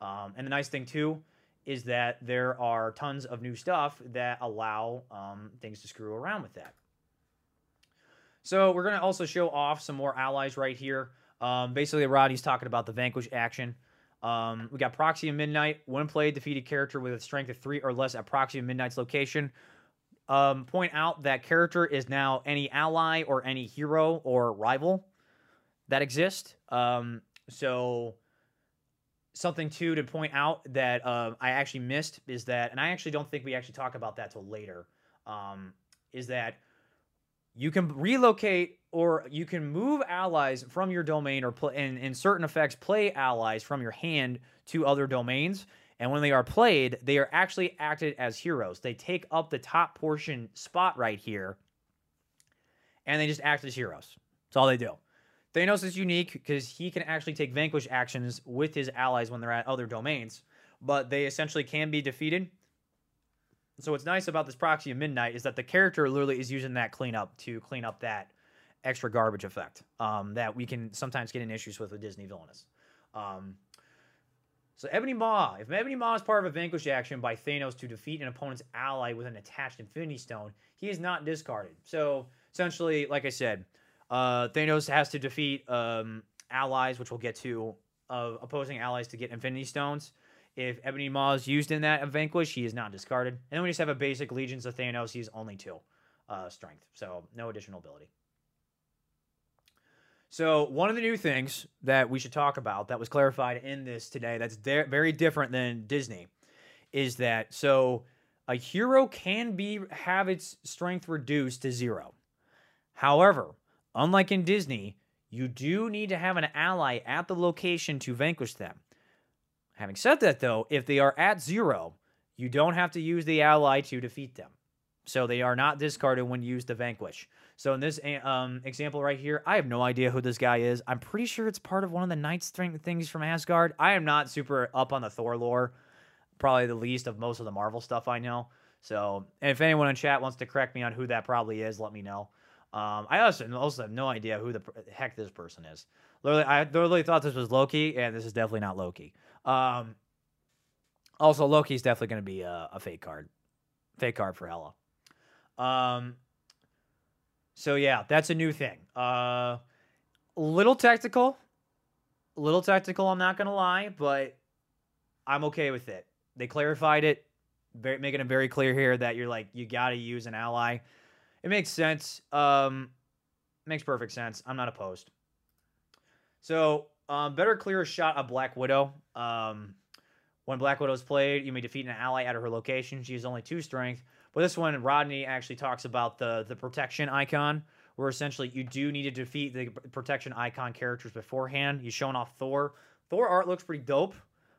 Um, and the nice thing too is that there are tons of new stuff that allow um, things to screw around with that. So we're going to also show off some more allies right here. Um, basically, Roddy's talking about the Vanquish action. Um, we got Proxima Midnight. When played, defeated character with a strength of three or less at Proxima Midnight's location. Um, point out that character is now any ally or any hero or rival that exist. Um, so something too to point out that uh, I actually missed is that, and I actually don't think we actually talk about that till later. Um, is that you can relocate or you can move allies from your domain or in, in certain effects play allies from your hand to other domains and when they are played they are actually acted as heroes. They take up the top portion spot right here and they just act as heroes. That's all they do. Thanos is unique because he can actually take vanquish actions with his allies when they're at other domains but they essentially can be defeated. So what's nice about this Proxima Midnight is that the character literally is using that cleanup to clean up that extra garbage effect um, that we can sometimes get in issues with with Disney villainous. Um, so Ebony Maw, if Ebony Maw is part of a vanquish action by Thanos to defeat an opponent's ally with an attached Infinity Stone, he is not discarded. So essentially, like I said, uh, Thanos has to defeat um, allies, which we'll get to, of opposing allies to get Infinity Stones. If Ebony Maw is used in that Vanquish, he is not discarded. And then we just have a basic Legions of Thanos. He's only two uh, strength, so no additional ability. So one of the new things that we should talk about that was clarified in this today that's very different than Disney is that so a hero can be have its strength reduced to zero. However, unlike in Disney, you do need to have an ally at the location to vanquish them. Having said that, though, if they are at zero, you don't have to use the ally to defeat them. So they are not discarded when used to vanquish. So in this um, example right here, I have no idea who this guy is. I'm pretty sure it's part of one of the Night Strength things from Asgard. I am not super up on the Thor lore. Probably the least of most of the Marvel stuff I know. So if anyone in chat wants to correct me on who that probably is, let me know. Um, I also, also have no idea who the heck this person is. Literally, I literally thought this was Loki, and this is definitely not Loki. Um, also, Loki's definitely going to be a, a, fake card, fake card for Hela. Um, so yeah, that's a new thing. Uh, little technical, little tactical. I'm not to lie, but I'm okay with it. They clarified it, very, making it very clear here that you're like you got to use an ally. It makes sense. Um, makes perfect sense. I'm not opposed. So, um, better clear a shot of Black Widow. Um, when Black Widow is played, you may defeat an ally at her location. She has only two strength. But this one, Rodney actually talks about the the protection icon, where essentially you do need to defeat the protection icon characters beforehand. He's showing off Thor. Thor art looks pretty dope.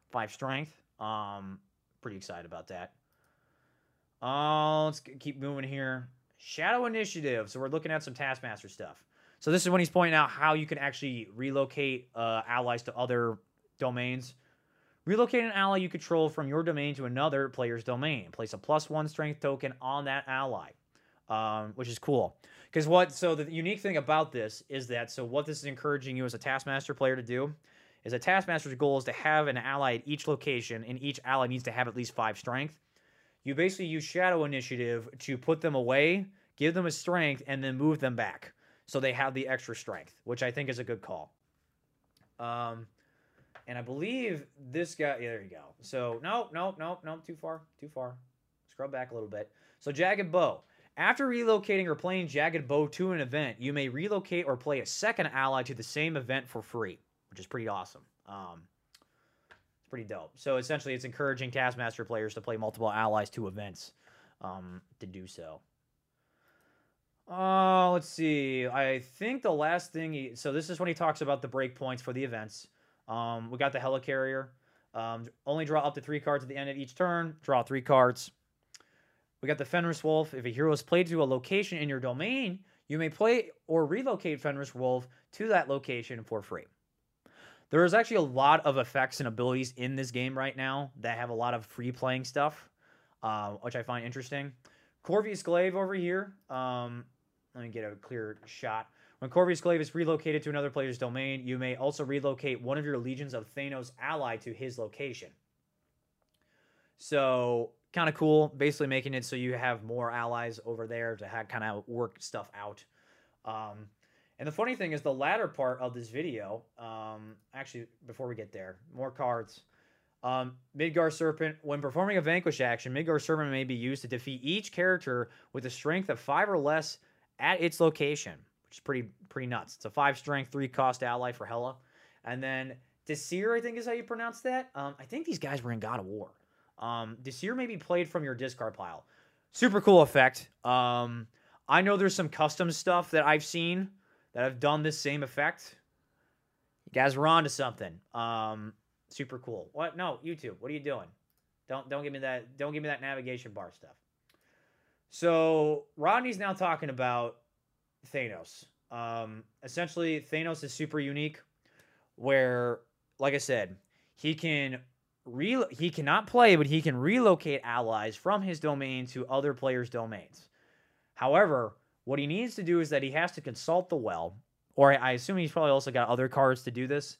Five strength. Um, pretty excited about that. Uh, let's keep moving here. Shadow Initiative. So we're looking at some Taskmaster stuff. So this is when he's pointing out how you can actually relocate uh, allies to other domains. Relocate an ally you control from your domain to another player's domain. Place a plus one strength token on that ally, um, which is cool. Because what? So the unique thing about this is that so what this is encouraging you as a Taskmaster player to do is a Taskmaster's goal is to have an ally at each location, and each ally needs to have at least five strength. You basically use Shadow Initiative to put them away, give them a strength, and then move them back so they have the extra strength, which I think is a good call. Um, and I believe this guy. Yeah, there you go. So no, no, no, no, too far, too far. Scrub back a little bit. So Jagged Bow. After relocating or playing Jagged Bow to an event, you may relocate or play a second ally to the same event for free, which is pretty awesome. Um, it's pretty dope. So essentially, it's encouraging Taskmaster players to play multiple allies to events um, to do so. Uh, let's see. I think the last thing he so this is when he talks about the breakpoints for the events. Um, we got the helicarrier. Um, only draw up to three cards at the end of each turn. Draw three cards. We got the Fenris Wolf. If a hero is played to a location in your domain, you may play or relocate Fenris Wolf to that location for free. There is actually a lot of effects and abilities in this game right now that have a lot of free playing stuff, uh, which I find interesting. Corvus Glaive over here. Um, let me get a clear shot. When Corvus Glaive is relocated to another player's domain, you may also relocate one of your legions of Thanos ally to his location. So, kind of cool. Basically, making it so you have more allies over there to kind of work stuff out. Um, and the funny thing is, the latter part of this video, um, actually, before we get there, more cards. Um, Midgar Serpent. When performing a Vanquish action, Midgar Serpent may be used to defeat each character with a strength of five or less at its location, which is pretty pretty nuts. It's a five strength, three cost ally for Hela, And then Desir, I think is how you pronounce that. Um, I think these guys were in God of War. Um, Desir may be played from your discard pile. Super cool effect. Um, I know there's some custom stuff that I've seen that have done this same effect. You guys were on to something. Um, super cool. What? No, YouTube. What are you doing? Don't don't give me that. Don't give me that navigation bar stuff. So Rodney's now talking about Thanos. Um, essentially, Thanos is super unique, where, like I said, he can re- he cannot play, but he can relocate allies from his domain to other players' domains. However, what he needs to do is that he has to consult the well, or I assume he's probably also got other cards to do this.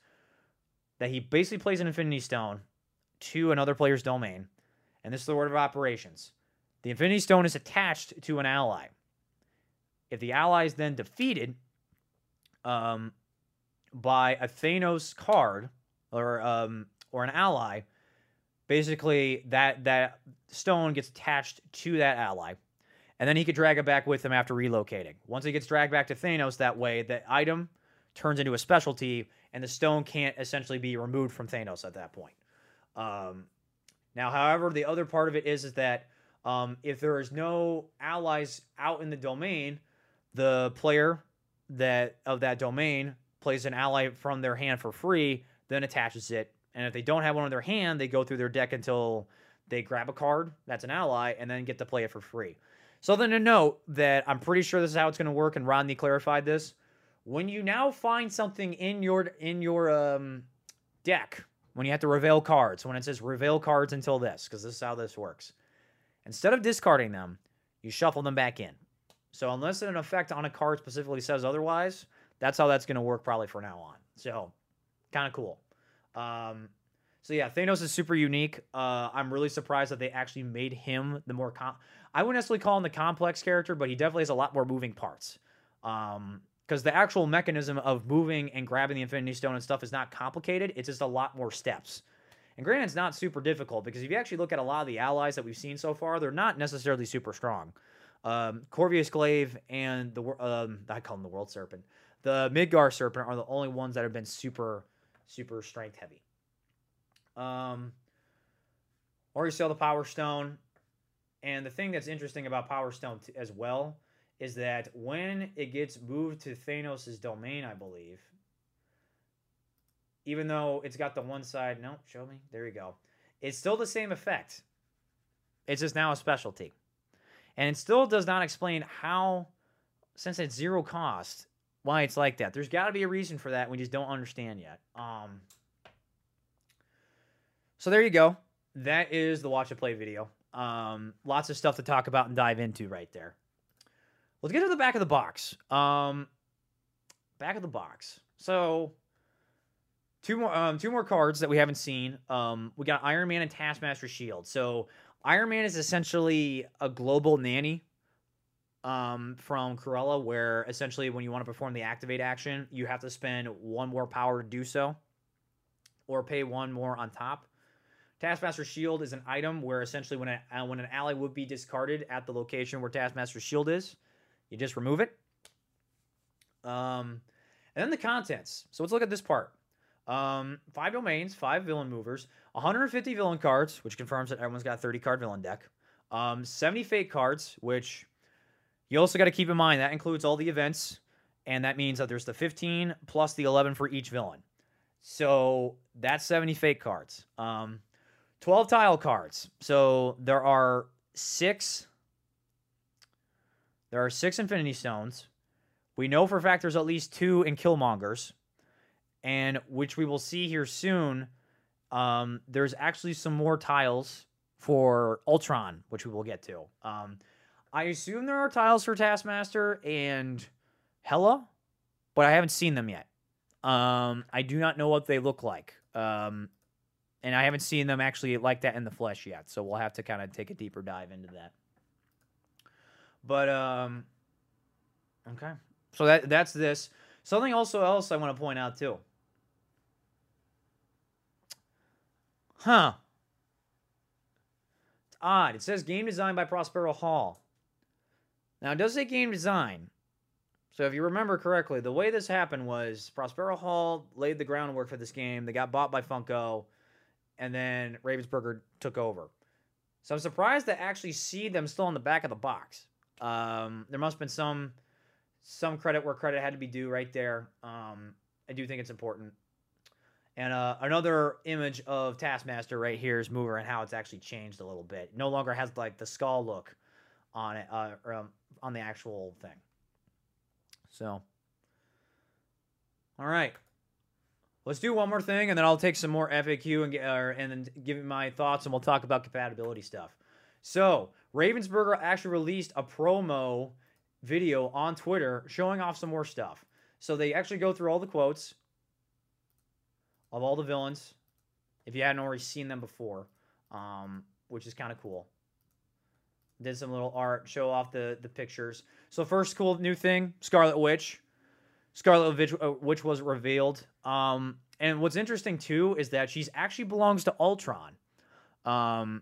That he basically plays an Infinity Stone to another player's domain, and this is the order of operations. The Infinity Stone is attached to an ally. If the ally is then defeated um, by a Thanos card or um, or an ally, basically that that stone gets attached to that ally, and then he could drag it back with him after relocating. Once it gets dragged back to Thanos, that way the item turns into a specialty, and the stone can't essentially be removed from Thanos at that point. Um, now, however, the other part of it is is that um, if there is no allies out in the domain, the player that of that domain plays an ally from their hand for free, then attaches it. And if they don't have one in their hand, they go through their deck until they grab a card that's an ally and then get to play it for free. So then to note that I'm pretty sure this is how it's going to work, and Rodney clarified this. When you now find something in your in your um, deck, when you have to reveal cards, when it says reveal cards until this, because this is how this works. Instead of discarding them, you shuffle them back in. So unless an effect on a card specifically says otherwise, that's how that's going to work probably from now on. So kind of cool. Um, so yeah, Thanos is super unique. Uh, I'm really surprised that they actually made him the more com- I wouldn't necessarily call him the complex character, but he definitely has a lot more moving parts. Um, because the actual mechanism of moving and grabbing the Infinity Stone and stuff is not complicated. It's just a lot more steps. And granted, it's not super difficult because if you actually look at a lot of the allies that we've seen so far, they're not necessarily super strong. Um, Corvus Glaive and the um, I call him the World Serpent, the Midgar Serpent are the only ones that have been super, super strength heavy. Um, already sell the Power Stone, and the thing that's interesting about Power Stone t- as well is that when it gets moved to Thanos' domain, I believe, even though it's got the one side, no, show me, there you go. It's still the same effect. It's just now a specialty. And it still does not explain how, since it's zero cost, why it's like that. There's got to be a reason for that. We just don't understand yet. Um, so there you go. That is the watch and play video. Um, lots of stuff to talk about and dive into right there. Let's get to the back of the box. Um, back of the box. So two more um, two more cards that we haven't seen. Um, we got Iron Man and Taskmaster Shield. So Iron Man is essentially a global nanny um, from Cruella, where essentially when you want to perform the activate action, you have to spend one more power to do so, or pay one more on top. Taskmaster Shield is an item where essentially when a, uh, when an ally would be discarded at the location where Taskmaster Shield is, you just remove it. Um, and then the contents. So let's look at this part. Um, five domains, five villain movers, 150 villain cards, which confirms that everyone's got a 30 card villain deck. Um, 70 fate cards, which you also got to keep in mind that includes all the events, and that means that there's the 15 plus the 11 for each villain. So that's 70 fate cards. Um, 12 tile cards. So there are six. There are six Infinity Stones. We know for a fact there's at least two in Killmongers, and which we will see here soon. Um, there's actually some more tiles for Ultron, which we will get to. Um, I assume there are tiles for Taskmaster and Hela, but I haven't seen them yet. Um, I do not know what they look like. Um, and I haven't seen them actually like that in the flesh yet. So we'll have to kind of take a deeper dive into that. But um, okay, so that that's this. Something also else I want to point out too. Huh. It's odd. It says game design by Prospero Hall. Now, it does say game design. So, if you remember correctly, the way this happened was Prospero Hall laid the groundwork for this game. They got bought by Funko, and then Ravensburger took over. So, I'm surprised to actually see them still on the back of the box. Um, there must have been some some credit where credit had to be due right there. Um, I do think it's important. And uh, another image of Taskmaster right here is Mover and how it's actually changed a little bit. No longer has like the skull look on it, uh, um, on the actual thing. So, all right, let's do one more thing, and then I'll take some more FAQ and uh, and then give my thoughts, and we'll talk about compatibility stuff. So, Ravensburger actually released a promo video on Twitter showing off some more stuff. So they actually go through all the quotes of all the villains, if you hadn't already seen them before, um, which is kind of cool. Did some little art, show off the the pictures. So first cool new thing, Scarlet Witch. Scarlet Witch, uh, Witch was revealed. Um, and what's interesting too is that she's actually belongs to Ultron. Um,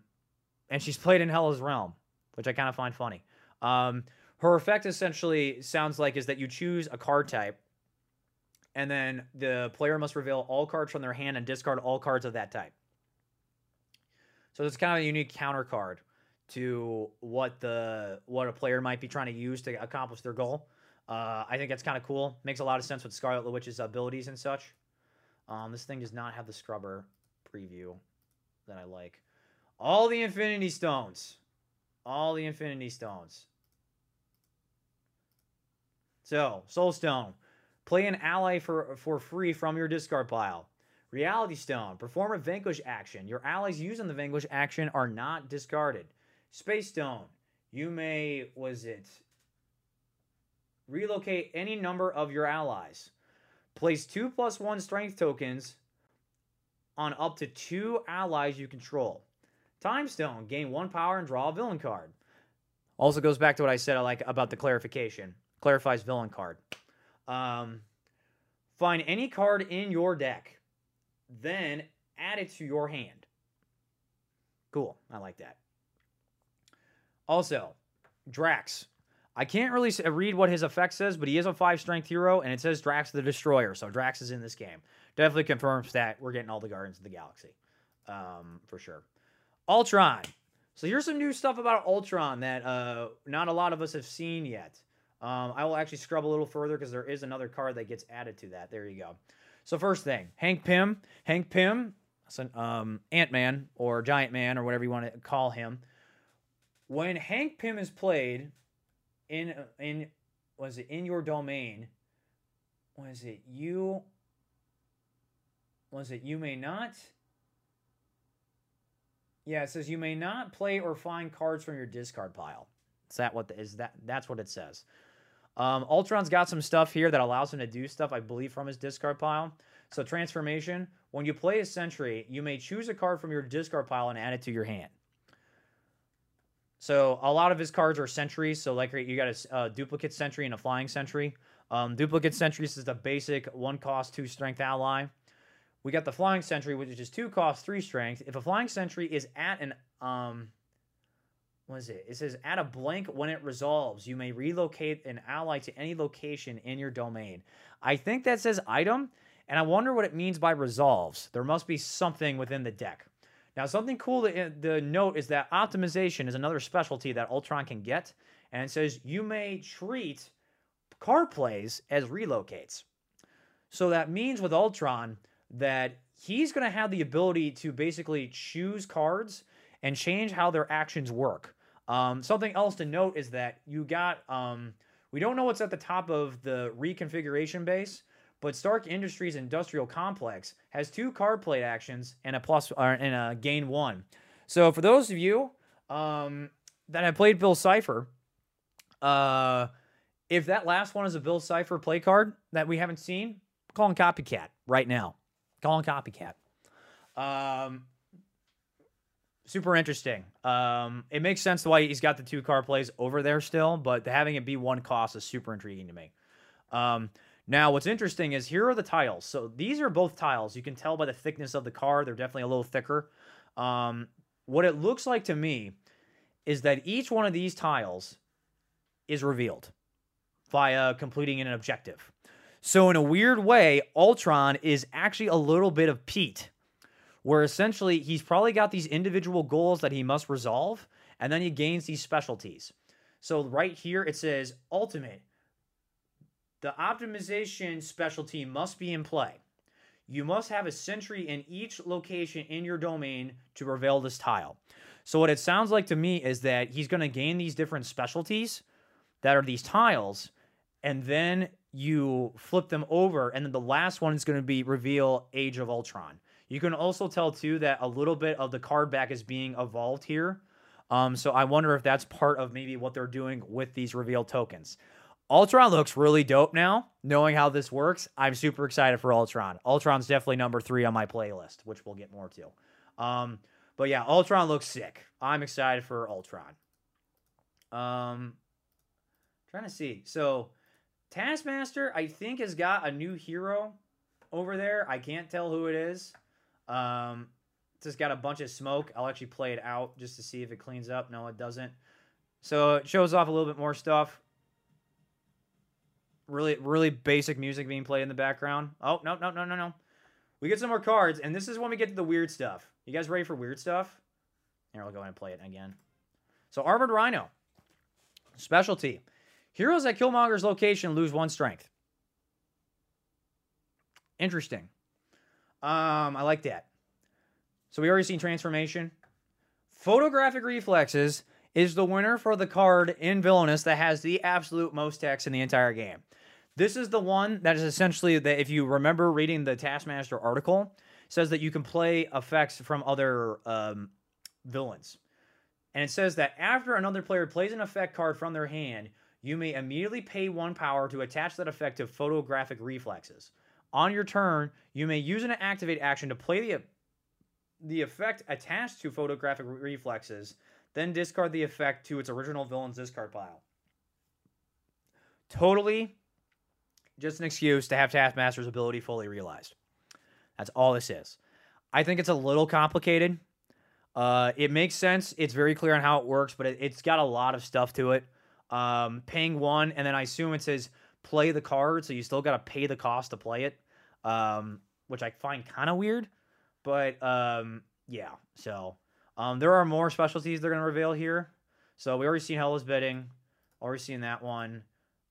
and she's played in Hela's Realm, which I kind of find funny. Um, her effect essentially sounds like is that you choose a card type, and then the player must reveal all cards from their hand and discard all cards of that type. So it's kind of a unique counter card to what the what a player might be trying to use to accomplish their goal. Uh, I think that's kind of cool. Makes a lot of sense with Scarlet Witch's abilities and such. Um, this thing does not have the scrubber preview that I like. All the Infinity Stones. All the Infinity Stones. So, Soul Stone. Play an ally for, for free from your discard pile. Reality Stone. Perform a Vanquish action. Your allies using the Vanquish action are not discarded. Space Stone. You may, was it, relocate any number of your allies. Place two plus one strength tokens on up to two allies you control. Time Stone. Gain one power and draw a villain card. Also goes back to what I said I like about the clarification. Clarifies villain card. Um, find any card in your deck, then add it to your hand. Cool. I like that. Also, Drax. I can't really read what his effect says, but he is a five strength hero, and it says Drax the Destroyer. So Drax is in this game. Definitely confirms that we're getting all the Guardians of the Galaxy, um, for sure. Ultron. So here's some new stuff about Ultron that uh, not a lot of us have seen yet. Um, I will actually scrub a little further because there is another card that gets added to that. There you go. So first thing, Hank Pym. Hank Pym, um, Ant Man or Giant Man or whatever you want to call him. When Hank Pym is played in in was it in your domain? Was it you? Was it you may not? Yeah, it says you may not play or find cards from your discard pile. Is that what the, is that? That's what it says. Um, Ultron's got some stuff here that allows him to do stuff, I believe, from his discard pile. So transformation. When you play a Sentry, you may choose a card from your discard pile and add it to your hand. So a lot of his cards are sentries. So like you got a uh, duplicate sentry and a flying sentry. Um, duplicate sentries is the basic one cost two strength ally. We got the flying sentry, which is two cost three strength. If a flying sentry is at an um, what is it? It says add a blank when it resolves, you may relocate an ally to any location in your domain. I think that says item, and I wonder what it means by resolves. There must be something within the deck. Now, something cool to, uh, to note is that optimization is another specialty that Ultron can get, and it says you may treat card plays as relocates. So that means with Ultron that he's going to have the ability to basically choose cards and change how their actions work. Um, something else to note is that you got um, we don't know what's at the top of the reconfiguration base, but Stark Industries Industrial Complex has two card plate actions and a plus or and a gain one. So for those of you um, that have played Bill Cipher, uh, if that last one is a Bill Cipher play card that we haven't seen, call him copycat right now. Call him copycat. Um, super interesting. Um, it makes sense why he's got the two car plays over there still, but having it be one cost is super intriguing to me. Um, now, what's interesting is here are the tiles. So these are both tiles. You can tell by the thickness of the car; they're definitely a little thicker. Um, what it looks like to me is that each one of these tiles is revealed via completing an objective. So in a weird way, Ultron is actually a little bit of Pete where essentially he's probably got these individual goals that he must resolve, and then he gains these specialties. So right here it says ultimate. The optimization specialty must be in play. You must have a sentry in each location in your domain to reveal this tile. So what it sounds like to me is that he's going to gain these different specialties that are these tiles, and then you flip them over, and then the last one is going to be reveal Age of Ultron. You can also tell too that a little bit of the card back is being evolved here. Um, so I wonder if that's part of maybe what they're doing with these reveal tokens. Ultron looks really dope now. Knowing how this works, I'm super excited for Ultron. Ultron's definitely number three on my playlist, which we'll get more to. Um, but yeah, Ultron looks sick. I'm excited for Ultron. Um, trying to see. So Taskmaster, I think, has got a new hero over there. I can't tell who it is. Um, just got a bunch of smoke. I'll actually play it out just to see if it cleans up. No, it doesn't. So it shows off a little bit more stuff. Really, really basic music being played in the background. Oh, no, no, no, no, no. We get some more cards, and this is when we get to the weird stuff. You guys ready for weird stuff? Here, I'll go ahead and play it again. So, Armored Rhino. Specialty. Heroes at Killmonger's location lose one strength. Interesting. Um, I like that. So we already seen transformation. Photographic reflexes is the winner for the card in Villainous that has the absolute most text in the entire game. This is the one that is essentially that if you remember reading the Taskmaster article, says that you can play effects from other um, villains. And it says that after another player plays an effect card from their hand, you may immediately pay one power to attach that effect to photographic reflexes. On your turn, you may use an activate action to play the the effect attached to photographic reflexes, then discard the effect to its original villain's discard pile. Totally just an excuse to have Taskmaster's ability fully realized. That's all this is. I think it's a little complicated. Uh, it makes sense. It's very clear on how it works, but it, it's got a lot of stuff to it. Um, paying one, and then I assume it says play the card, so you still got to pay the cost to play it, um, which I find kind of weird. But um, yeah, so um, there are more specialties they're going to reveal here. So we already seen Hela's Bidding, already seen that one.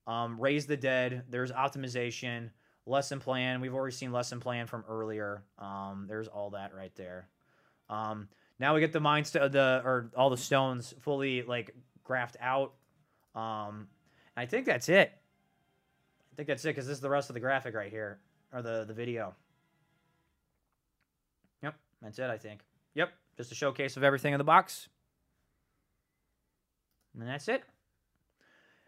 Um, Raise the Dead. There's optimization, lesson plan. We've already seen lesson plan from earlier. Um, there's all that right there. Um, now we get the mind st- the or all the stones fully like graphed out. Um, I think that's it. I think that's it because this is the rest of the graphic right here or the the video. Yep, that's it. I think. Yep, just a showcase of everything in the box, and that's it.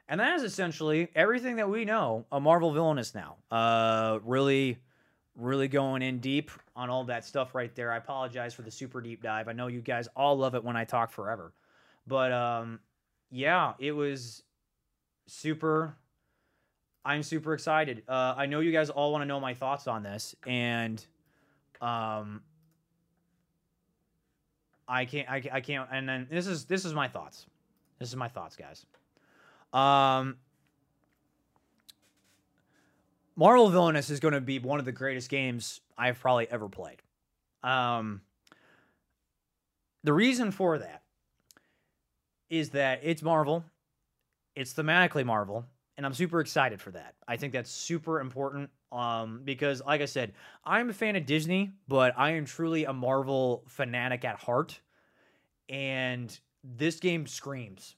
And that is essentially everything that we know a Marvel Villainous now. Uh, really, really going in deep on all that stuff right there. I apologize for the super deep dive. I know you guys all love it when I talk forever. But um, yeah, it was super. I'm super excited. Uh, I know you guys all want to know my thoughts on this, and um, I can't. I, I can't. And then this is this is my thoughts. This is my thoughts, guys. Um, Marvel Villainous is going to be one of the greatest games I've probably ever played. Um, the reason for that is that it's Marvel, it's thematically Marvel, and I'm super excited for that. I think that's super important um, because, like I said, I'm a fan of Disney, but I am truly a Marvel fanatic at heart. And this game screams.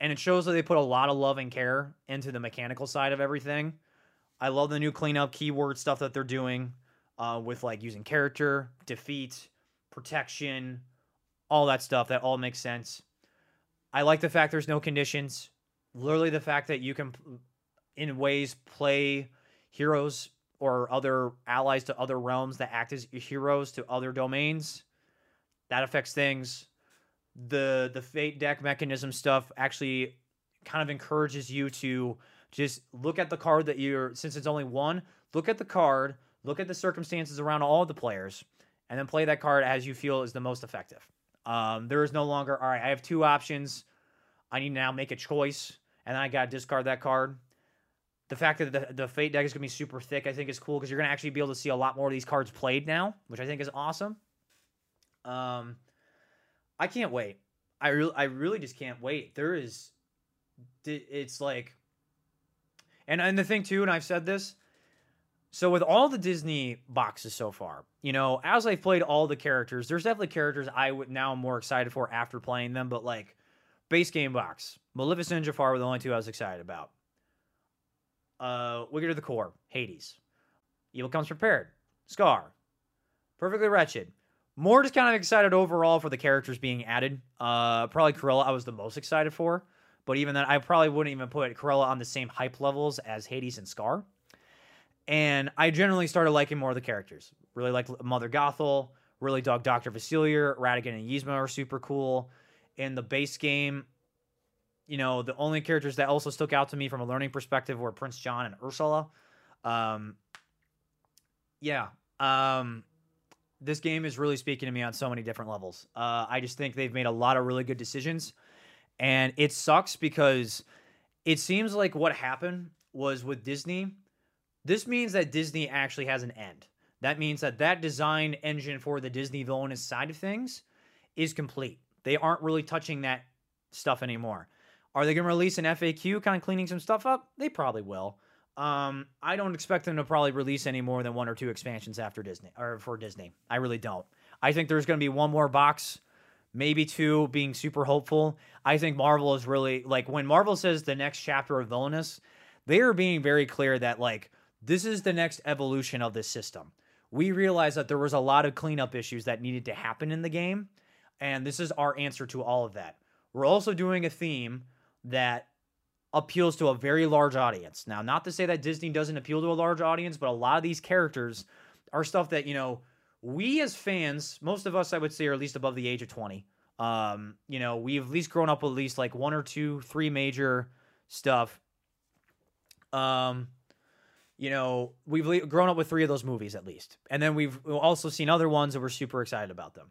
And it shows that they put a lot of love and care into the mechanical side of everything. I love the new cleanup keyword stuff that they're doing uh, with like using character, defeat, protection, all that stuff. That all makes sense. I like the fact there's no conditions. Literally, the fact that you can, in ways, play heroes or other allies to other realms that act as heroes to other domains. That affects things. The the fate deck mechanism stuff actually kind of encourages you to just look at the card that you're since it's only one, look at the card, look at the circumstances around all of the players, and then play that card as you feel is the most effective. Um, there is no longer, all right, I have two options. I need to now make a choice, and then I got to discard that card. The fact that the, the Fate deck is going to be super thick, I think, is cool because you're going to actually be able to see a lot more of these cards played now, which I think is awesome. Um, I can't wait. I really, I really just can't wait. There is, it's like, and and the thing too, and I've said this. So with all the Disney boxes so far, you know, as I've played all the characters, there's definitely characters I would now I'm more excited for after playing them. But like, base game box, Maleficent and Jafar were the only two I was excited about. Uh, Wicked to the Core, Hades, Evil Comes Prepared, Scar, Perfectly Wretched. More just kind of excited overall for the characters being added. Uh, probably Cruella I was the most excited for. But even then, I probably wouldn't even put Cruella on the same hype levels as Hades and Scar. And I generally started liking more of the characters. Really like Mother Gothel, really dug Dr. Facilier, Ratigan and Yzma are super cool. In the base game, you know, the only characters that also stuck out to me from a learning perspective were Prince John and Ursula. Um, yeah. Um, this game is really speaking to me on so many different levels. Uh, I just think they've made a lot of really good decisions. And it sucks because it seems like what happened was with Disney. This means that Disney actually has an end. That means that that design engine for the Disney villainous side of things is complete. They aren't really touching that stuff anymore. Are they going to release an FAQ kind of cleaning some stuff up? They probably will. Um, I don't expect them to probably release any more than one or two expansions after Disney or for Disney. I really don't. I think there's going to be one more box maybe two being super hopeful. I think Marvel is really like when Marvel says the next chapter of Villainous, they are being very clear that like this is the next evolution of this system. We realize that there was a lot of cleanup issues that needed to happen in the game, and this is our answer to all of that. We're also doing a theme that appeals to a very large audience. Now, not to say that Disney doesn't appeal to a large audience, but a lot of these characters are stuff that, you know, we as fans, most of us, I would say, are at least above the age of 20. Um, you know, we've at least grown up with at least like one or two, three major stuff. Um, you know, we've grown up with three of those movies at least. And then we've also seen other ones that we're super excited about them.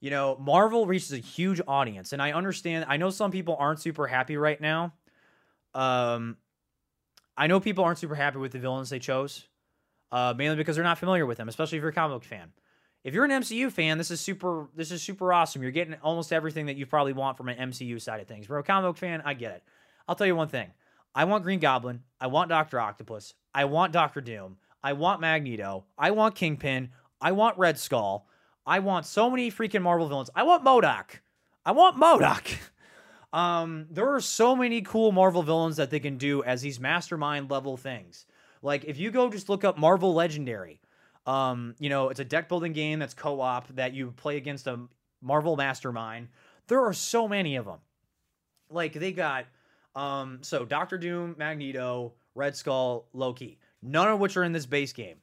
You know, Marvel reaches a huge audience, and I understand. I know some people aren't super happy right now. Um, I know people aren't super happy with the villains they chose, uh, mainly because they're not familiar with them, especially if you're a comic book fan. If you're an MCU fan, this is super. This is super awesome. You're getting almost everything that you probably want from an MCU side of things. For a comic book fan, I get it. I'll tell you one thing. I want Green Goblin. I want Doctor Octopus. I want Doctor Doom. I want Magneto. I want Kingpin. I want Red Skull. I want so many freaking Marvel villains. I want MODOK. I want MODOK. *laughs* um, there are so many cool Marvel villains that they can do as these mastermind level things. Like if you go just look up Marvel Legendary, um, you know, it's a deck building game that's co-op that you play against a Marvel mastermind. There are so many of them. Like they got um so Doctor Doom, Magneto, Red Skull, Loki. None of which are in this base game.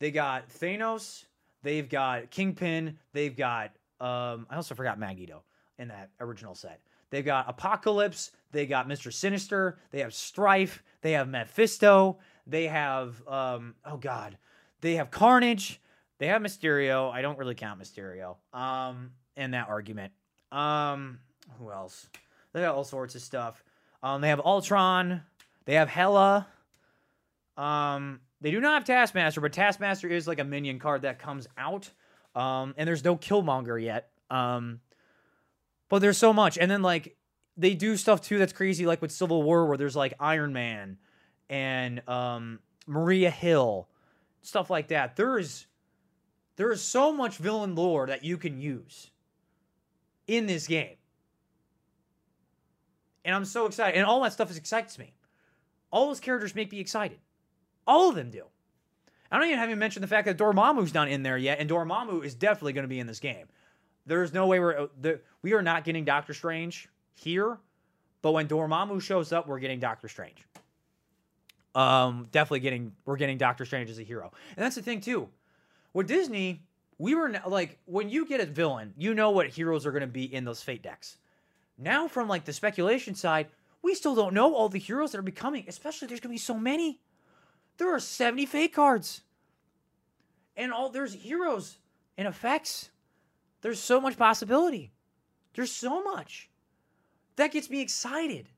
They got Thanos, they've got Kingpin, they've got um I also forgot Magneto in that original set. They've got Apocalypse, they got Mr. Sinister, they have Strife, they have Mephisto, they have um oh god, they have Carnage, they have Mysterio. I don't really count Mysterio um in that argument. Um who else? They got all sorts of stuff. Um they have Ultron, they have Hela. Um they do not have Taskmaster, but Taskmaster is like a minion card that comes out. Um, and there's no Killmonger yet. Um, but there's so much. And then like they do stuff too that's crazy, like with Civil War, where there's like Iron Man and um, Maria Hill, stuff like that. There's there is so much villain lore that you can use in this game. And I'm so excited. And all that stuff excites me. All those characters make me excited. All of them do. I don't even have you mentioned the fact that Dormammu's not in there yet, and Dormammu is definitely going to be in this game. There's no way we're uh, the, we are not getting Doctor Strange here, but when Dormammu shows up, we're getting Doctor Strange. Um, definitely getting we're getting Doctor Strange as a hero, and that's the thing too. With Disney, we were like when you get a villain, you know what heroes are going to be in those Fate decks. Now, from like the speculation side, we still don't know all the heroes that are becoming. Especially, there's going to be so many. There are 70 fate cards. And all there's heroes and effects. There's so much possibility. There's so much. That gets me excited.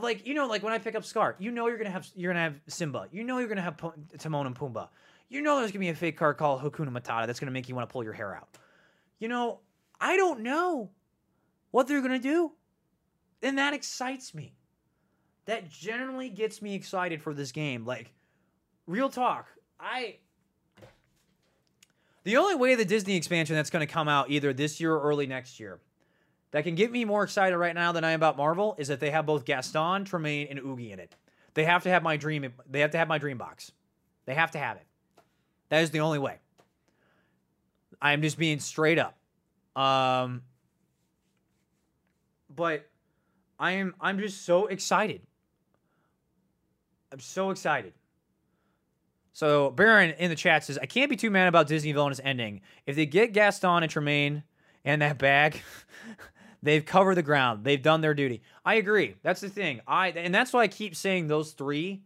Like, you know, like when I pick up Scar, you know you're gonna have you're gonna have Simba. You know you're gonna have Timon and Pumbaa. You know there's gonna be a fate card called Hakuna Matata that's gonna make you want to pull your hair out. You know, I don't know what they're gonna do. And that excites me that generally gets me excited for this game. Like, real talk, I. The only way the Disney expansion that's going to come out either this year or early next year that can get me more excited right now than I am about Marvel is that they have both Gaston, Tremaine, and Oogie in it. They have to have my dream. They have to have my dream box. They have to have it. That is the only way. I am just being straight up. Um, but I am I'm just so excited I'm so excited. So Baron in the chat says, I can't be too mad about Disney Villainous ending. If they get Gaston and Tremaine and that bag, *laughs* they've covered the ground. They've done their duty. I agree. That's the thing. I and that's why I keep saying those three,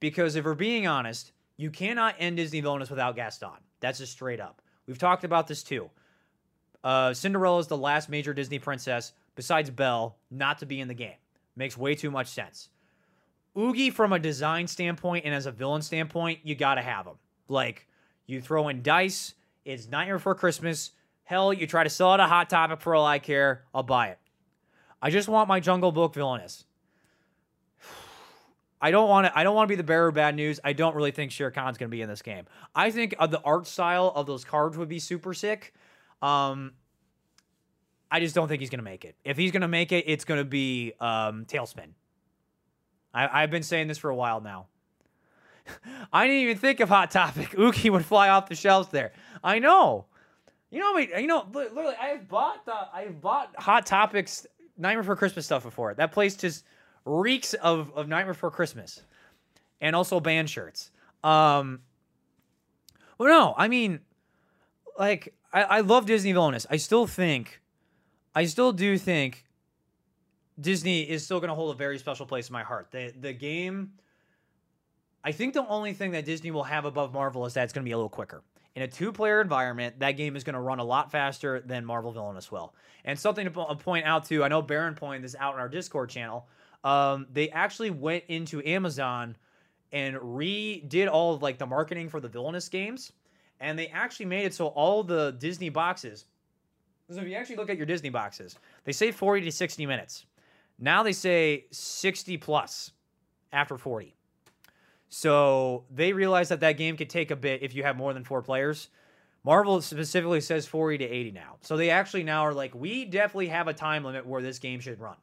because if we're being honest, you cannot end Disney Villainous without Gaston. That's just straight up. We've talked about this too. Uh, Cinderella is the last major Disney princess besides Belle not to be in the game. Makes way too much sense. Oogie, from a design standpoint and as a villain standpoint, you gotta have him. Like, you throw in dice, it's Nightmare Before Christmas. Hell, you try to sell it a hot topic for all I care, I'll buy it. I just want my Jungle Book villainous. *sighs* I don't want to. I don't want to be the bearer of bad news. I don't really think Shere Khan's going to be in this game. I think uh, the art style of those cards would be super sick. Um, I just don't think he's going to make it. If he's going to make it, it's going to be um, TaleSpin. I, have been saying this for a while now. *laughs* I didn't even think of Hot Topic. *laughs* Oogie would fly off the shelves there. I know. You know, you know, literally, I've bought the, I've bought Hot Topics Nightmare Before Christmas stuff before. That place just reeks of of Nightmare Before Christmas, and also band shirts. Um, well, no, I mean, like, I, I love Disney villainous. I still think, I still do think Disney is still going to hold a very special place in my heart. The the game I think the only thing that Disney will have above Marvel is that it's going to be a little quicker. in a two-player environment, that game is going to run a lot faster than Marvel Villainous will. And something to point out too, I know Baron pointed this out in our Discord channel. Um, they actually went into Amazon and redid all of like the marketing for the Villainous games, and they actually made it so all the Disney boxes. So if you actually look at your Disney boxes, they say 40 to 60 minutes. Now they say 60 plus after 40. So they realize that that game could take a bit if you have more than four players. Marvel specifically says 40 to 80 now. So they actually now are like, we definitely have a time limit where this game should run.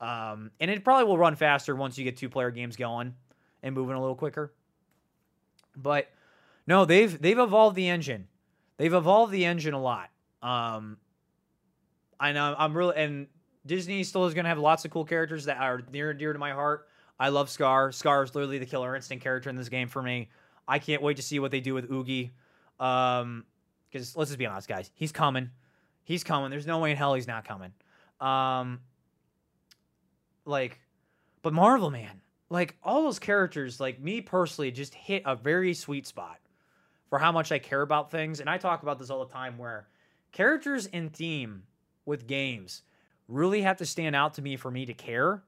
Um, and it probably will run faster once you get two player games going and moving a little quicker. But no, they've they've evolved the engine. They've evolved the engine a lot. Um, I know I'm really and Disney still is going to have lots of cool characters that are near and dear to my heart. I love Scar. Scar is literally the killer instinct character in this game for me. I can't wait to see what they do with Oogie. Um, because let's just be honest, guys, he's coming. He's coming. There's no way in hell he's not coming. Um, like, but Marvel, man, like all those characters, like me personally, just hit a very sweet spot for how much I care about things. And I talk about this all the time where characters in theme with games really have to stand out to me for me to care.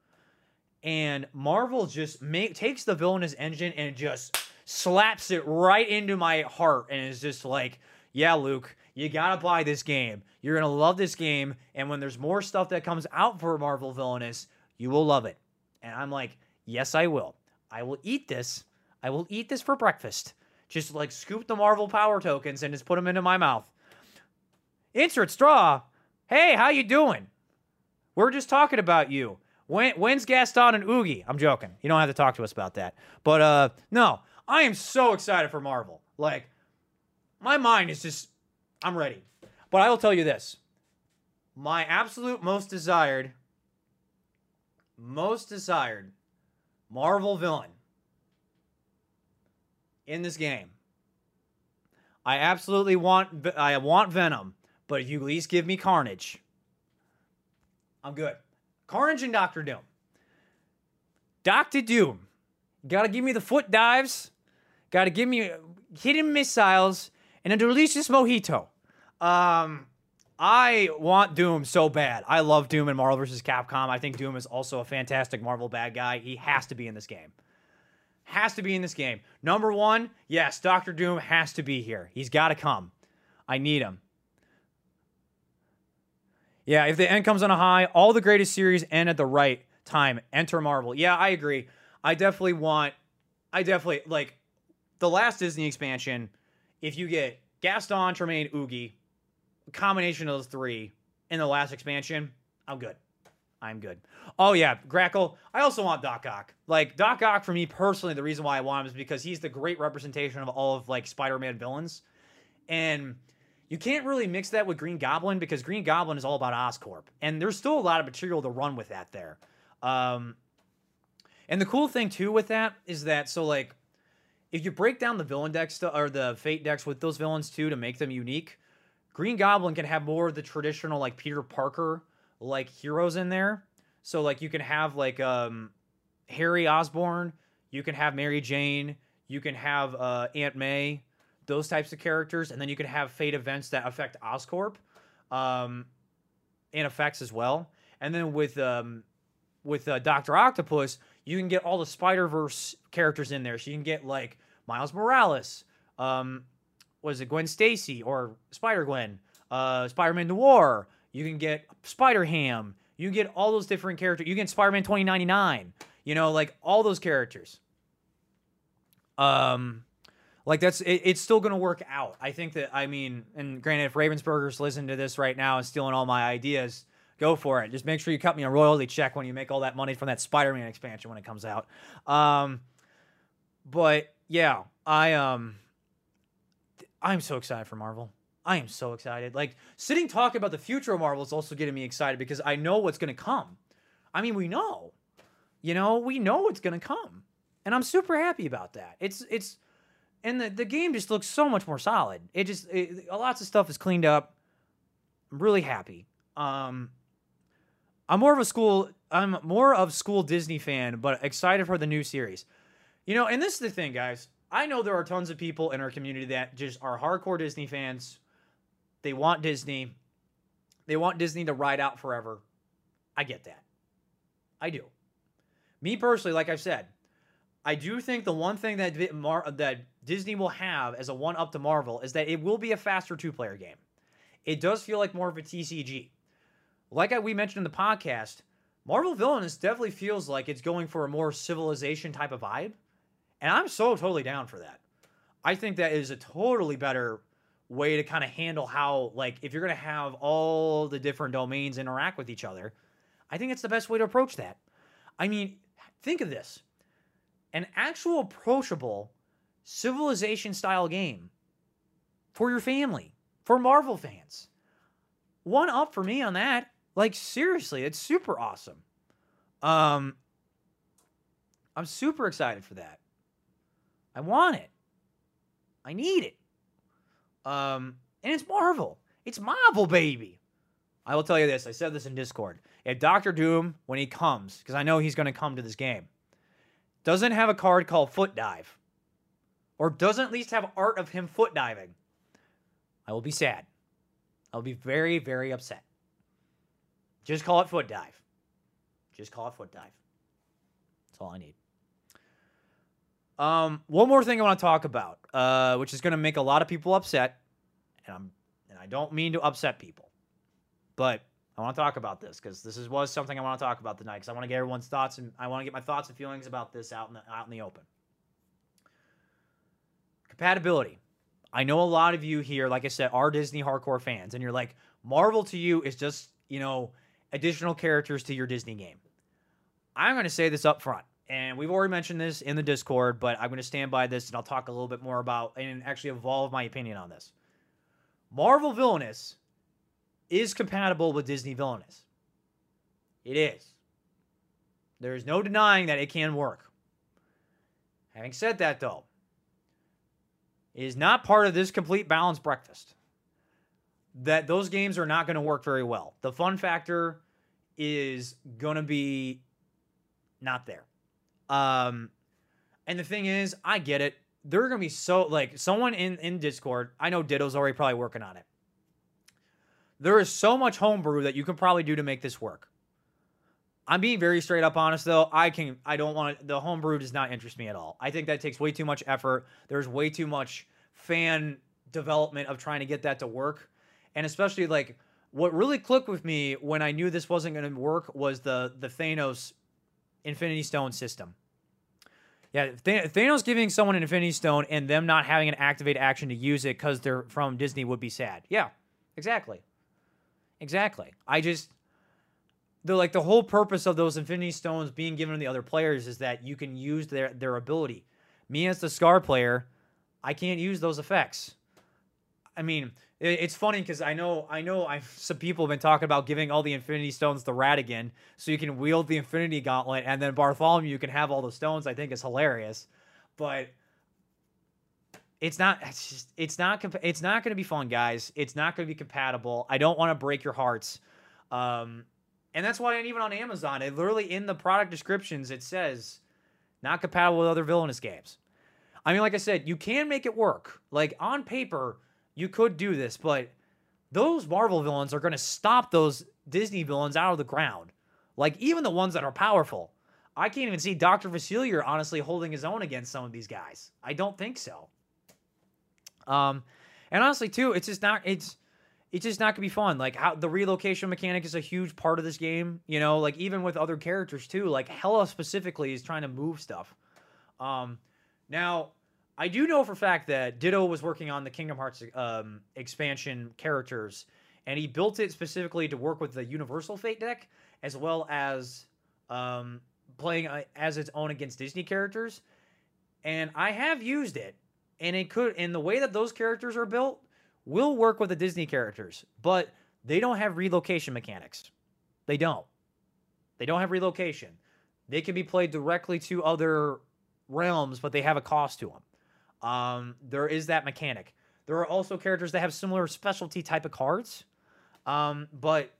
And Marvel just make, takes the villainous engine and just slaps it right into my heart and is just like, yeah, Luke, you gotta buy this game. You're gonna love this game. And when there's more stuff that comes out for Marvel Villainous, you will love it. And I'm like, yes, I will. I will eat this. I will eat this for breakfast. Just like scoop the Marvel power tokens and just put them into my mouth. Insert straw. Hey, how you doing? We're just talking about you. When, when's Gaston and Oogie? I'm joking. You don't have to talk to us about that. But uh no, I am so excited for Marvel. Like my mind is just I'm ready. But I will tell you this. My absolute most desired most desired Marvel villain in this game. I absolutely want I want Venom, but if you at least give me Carnage, I'm good. Carnage and Doctor Doom. Doctor Doom. Gotta give me the foot dives. Gotta give me hidden missiles and a delicious mojito. Um, I want Doom so bad. I love Doom in Marvel vs. Capcom. I think Doom is also a fantastic Marvel bad guy. He has to be in this game. Has to be in this game. Number one, yes, Doctor Doom has to be here. He's got to come. I need him. Yeah, if the end comes on a high, all the greatest series end at the right time. Enter Marvel. Yeah, I agree. I definitely want. I definitely like the last Disney expansion. If you get Gaston, Tremaine, Oogie, combination of those three in the last expansion, I'm good. I'm good. Oh yeah, Grackle. I also want Doc Ock. Like Doc Ock for me personally, the reason why I want him is because he's the great representation of all of like Spider-Man villains, and you can't really mix that with Green Goblin because Green Goblin is all about Oscorp, and there's still a lot of material to run with that there. Um, and the cool thing too with that is that so like, if you break down the villain decks to, or the fate decks with those villains too to make them unique, Green Goblin can have more of the traditional like Peter Parker like heroes in there. So like you can have like um Harry Osborn, you can have Mary Jane, you can have uh, Aunt May, those types of characters, and then you can have fate events that affect Oscorp, um, and effects as well. And then with um, with uh, Doctor Octopus, you can get all the Spider Verse characters in there. So you can get like Miles Morales, um, was it Gwen Stacy or Spider Gwen, uh, Spider Man Noir. You can get Spider Ham. You can get all those different characters. You get Spider Man twenty ninety nine. You know, like all those characters. Um, like that's it, it's still gonna work out. I think that I mean, and granted, if Ravensburger's listening to this right now and stealing all my ideas, go for it. Just make sure you cut me a royalty check when you make all that money from that Spider-Man expansion when it comes out. Um, but yeah, I um, I'm so excited for Marvel. I am so excited. Like sitting talking about the future of Marvel is also getting me excited because I know what's gonna come. I mean, we know, you know, we know what's gonna come, and I'm super happy about that. It's it's and the, the game just looks so much more solid. It just it, lots of stuff is cleaned up. I'm really happy. Um, I'm more of a school. I'm more of school Disney fan, but excited for the new series. You know, and this is the thing, guys. I know there are tons of people in our community that just are hardcore Disney fans. They want Disney. They want Disney to ride out forever. I get that. I do. Me personally, like I've said, I do think the one thing that Mar- that Disney will have as a one up to Marvel is that it will be a faster two player game. It does feel like more of a TCG. Like I, we mentioned in the podcast, Marvel Villainous definitely feels like it's going for a more civilization type of vibe. And I'm so totally down for that. I think that is a totally better way to kind of handle how, like, if you're going to have all the different domains interact with each other, I think it's the best way to approach that. I mean, think of this an actual approachable civilization style game for your family, for Marvel fans. One up for me on that. Like seriously, it's super awesome. Um I'm super excited for that. I want it. I need it. Um, and it's Marvel. It's Marvel, baby. I will tell you this. I said this in Discord. If Doctor Doom, when he comes, because I know he's going to come to this game, doesn't have a card called Foot Dive, or doesn't at least have art of him foot diving, I will be sad. I'll be very, very upset. Just call it Foot Dive. Just call it Foot Dive. That's all I need. Um, one more thing I want to talk about, uh, which is going to make a lot of people upset, and I'm and I don't mean to upset people, but I want to talk about this because this is was something I want to talk about tonight because I want to get everyone's thoughts and I want to get my thoughts and feelings about this out in the out in the open. Compatibility. I know a lot of you here, like I said, are Disney hardcore fans, and you're like, Marvel to you is just you know additional characters to your Disney game. I'm going to say this up front and we've already mentioned this in the Discord, but I'm going to stand by this and I'll talk a little bit more about and actually evolve my opinion on this. Marvel Villainous is compatible with Disney Villainous. It is. There is no denying that it can work. Having said that, though, it is not part of this complete balanced breakfast. That those games are not going to work very well. The fun factor is going to be not there. Um, and the thing is, I get it. They're gonna be so like someone in in Discord. I know Ditto's already probably working on it. There is so much homebrew that you can probably do to make this work. I'm being very straight up honest though. I can I don't want the homebrew does not interest me at all. I think that takes way too much effort. There's way too much fan development of trying to get that to work. And especially like what really clicked with me when I knew this wasn't going to work was the the Thanos Infinity Stone system. Yeah, Thanos giving someone an Infinity Stone and them not having an activate action to use it because they're from Disney would be sad. Yeah, exactly. Exactly. I just the like the whole purpose of those Infinity Stones being given to the other players is that you can use their their ability. Me as the Scar player, I can't use those effects. I mean, it's funny because I know I know I *laughs* some people have been talking about giving all the Infinity Stones to Ratigan so you can wield the Infinity Gauntlet, and then Bartholomew can have all the stones. I think is hilarious, but it's not. It's just. It's not. It's not going to be fun, guys. It's not going to be compatible. I don't want to break your hearts, um, and that's why even on Amazon, it literally in the product descriptions it says not compatible with other villainous games. I mean, like I said, you can make it work. Like on paper you could do this, but those Marvel villains are going to stop those Disney villains out of the ground. Like even the ones that are powerful. I can't even see Dr. Facilier honestly holding his own against some of these guys. I don't think so. Um, and honestly, too, it's just not it's it's just not gonna be fun. Like how the relocation mechanic is a huge part of this game. You know, like even with other characters too. Like Hela specifically is trying to move stuff. Um, now I do know for fact that Ditto was working on the Kingdom Hearts um, expansion characters, and he built it specifically to work with the Universal Fate deck, as well as um, playing uh, as its own against Disney characters. And I have used it, and it could, and the way that those characters are built, will work with the Disney characters, but they don't have relocation mechanics. They don't. They don't have relocation. They can be played directly to other realms, but they have a cost to them. Um, there is that mechanic. There are also characters that have similar specialty type of cards, um, but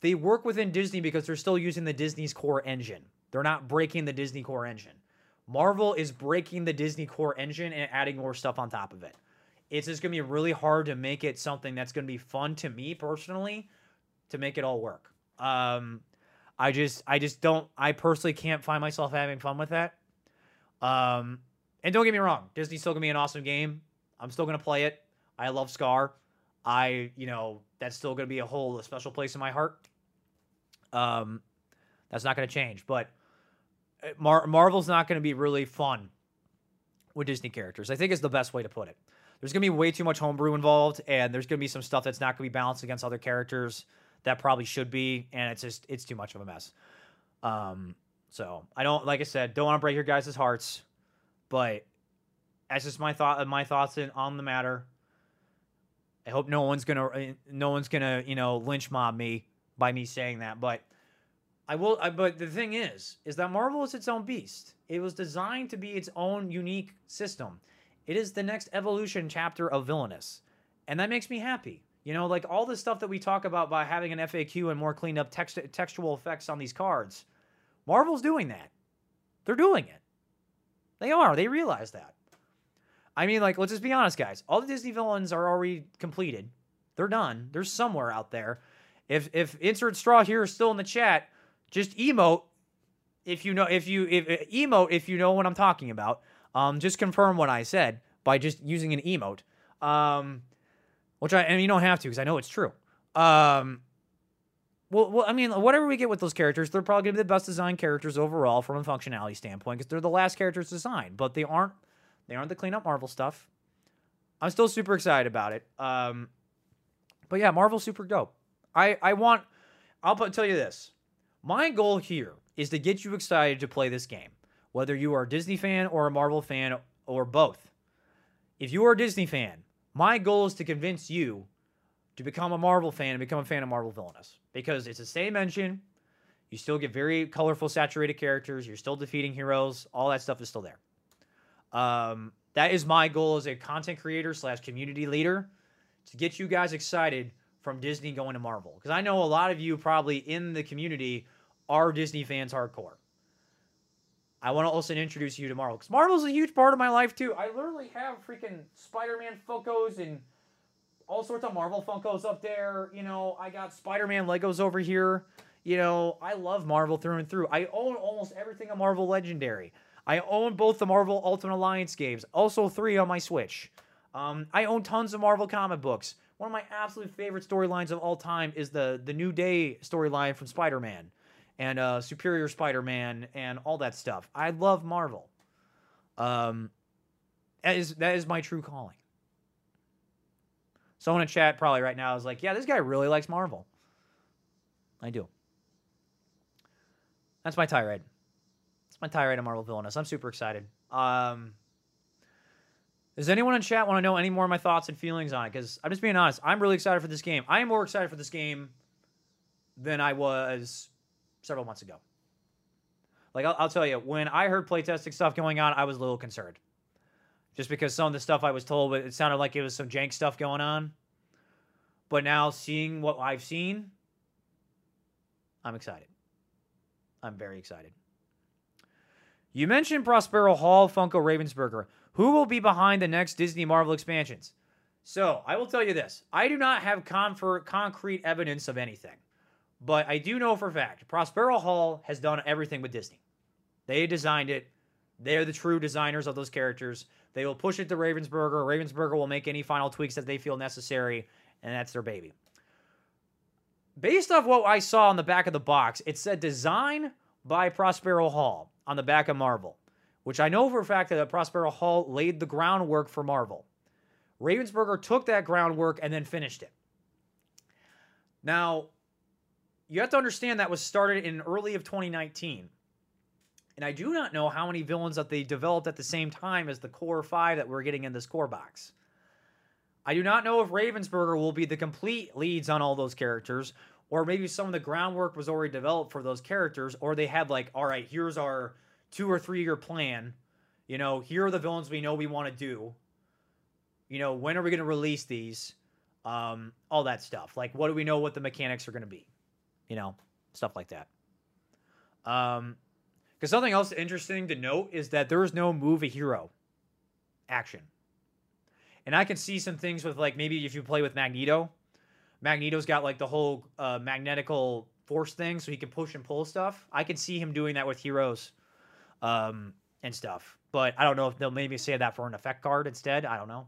they work within Disney because they're still using the Disney's core engine. They're not breaking the Disney core engine. Marvel is breaking the Disney core engine and adding more stuff on top of it. It's just gonna be really hard to make it something that's gonna be fun to me personally to make it all work. Um, I just I just don't I personally can't find myself having fun with that. Um, and don't get me wrong, Disney's still gonna be an awesome game. I'm still gonna play it. I love Scar. I you know that's still gonna be a whole a special place in my heart. Um, that's not gonna change, but Mar- Marvel's not gonna be really fun with Disney characters. I think is the best way to put it. There's gonna be way too much homebrew involved, and there's gonna be some stuff that's not gonna be balanced against other characters that probably should be, and it's just it's too much of a mess. Um, so I don't like I said, don't want to break your guys' hearts, but that's just my thought my thoughts in, on the matter. I hope no one's gonna uh, no one's gonna you know lynch mob me by me saying that, but I will. I, but the thing is, is that Marvel is its own beast. It was designed to be its own unique system. It is the next evolution chapter of villainous, and that makes me happy. You know, like all the stuff that we talk about by having an FAQ and more cleaned up text, textual effects on these cards. Marvel's doing that. They're doing it. They are. They realize that. I mean, like, let's just be honest, guys. All the Disney villains are already completed. They're done. They're somewhere out there. If if insert straw here is still in the chat, just emote if you know if you if emote if you know what I'm talking about. Um, just confirm what I said by just using an emote. Um, which I and you don't have to because I know it's true. Um, well, well, I mean, whatever we get with those characters, they're probably gonna be the best designed characters overall from a functionality standpoint because they're the last characters designed, but they aren't they aren't the clean up Marvel stuff. I'm still super excited about it. Um, but yeah, Marvel's super dope. I I want. I'll put, tell you this. My goal here is to get you excited to play this game, whether you are a Disney fan or a Marvel fan or both. If you are a Disney fan, my goal is to convince you to become a Marvel fan and become a fan of Marvel Villainous because it's the same engine. You still get very colorful, saturated characters. You're still defeating heroes. All that stuff is still there. Um, that is my goal as a content creator slash community leader to get you guys excited from Disney going to Marvel. Because I know a lot of you probably in the community are Disney fans hardcore. I want to also introduce you to Marvel because Marvel's a huge part of my life too. I literally have freaking Spider-Man Funkos and all sorts of Marvel Funkos up there. You know, I got Spider-Man Legos over here. You know, I love Marvel through and through. I own almost everything a Marvel Legendary. I own both the Marvel Ultimate Alliance games, also three on my Switch. Um, I own tons of Marvel comic books. One of my absolute favorite storylines of all time is the the New Day storyline from Spider-Man and uh, Superior Spider-Man and all that stuff. I love Marvel. Um, that is that is my true calling. Someone in chat probably right now is like, "Yeah, this guy really likes Marvel." I do. That's my tirade. That's my tirade of Marvel Villainous. I'm super excited. Um, does anyone in chat want to know any more of my thoughts and feelings on it? Because I'm just being honest. I'm really excited for this game. I am more excited for this game than I was several months ago. Like, I'll, I'll tell you, when I heard playtesting stuff going on, I was a little concerned. Just because some of the stuff I was told, it sounded like it was some jank stuff going on. But now, seeing what I've seen, I'm excited. I'm very excited. You mentioned Prospero Hall, Funko Ravensburger. Who will be behind the next Disney Marvel expansions? So, I will tell you this. I do not have confer- concrete evidence of anything. But I do know for a fact Prospero Hall has done everything with Disney. They designed it. They're the true designers of those characters. They will push it to Ravensburger. Ravensburger will make any final tweaks that they feel necessary, and that's their baby. Based off what I saw on the back of the box, it said design by Prospero Hall on the back of Marvel, which I know for a fact that Prospero Hall laid the groundwork for Marvel. Ravensburger took that groundwork and then finished it. Now, you have to understand that was started in early of 2019. And I do not know how many villains that they developed at the same time as the core five that we're getting in this core box. I do not know if Ravensburger will be the complete leads on all those characters, or maybe some of the groundwork was already developed for those characters, or they had like, all right, here's our two or three year plan. You know, here are the villains we know we want to do. You know, when are we going to release these? Um, all that stuff. Like, what do we know what the mechanics are going to be? you know, stuff like that. Um, Because something else interesting to note is that there is no move a hero action. And I can see some things with like maybe if you play with Magneto, Magneto's got like the whole uh, magnetical force thing, so he can push and pull stuff. I can see him doing that with heroes, um, and stuff. But I don't know if they'll maybe say that for an effect card instead. I don't know.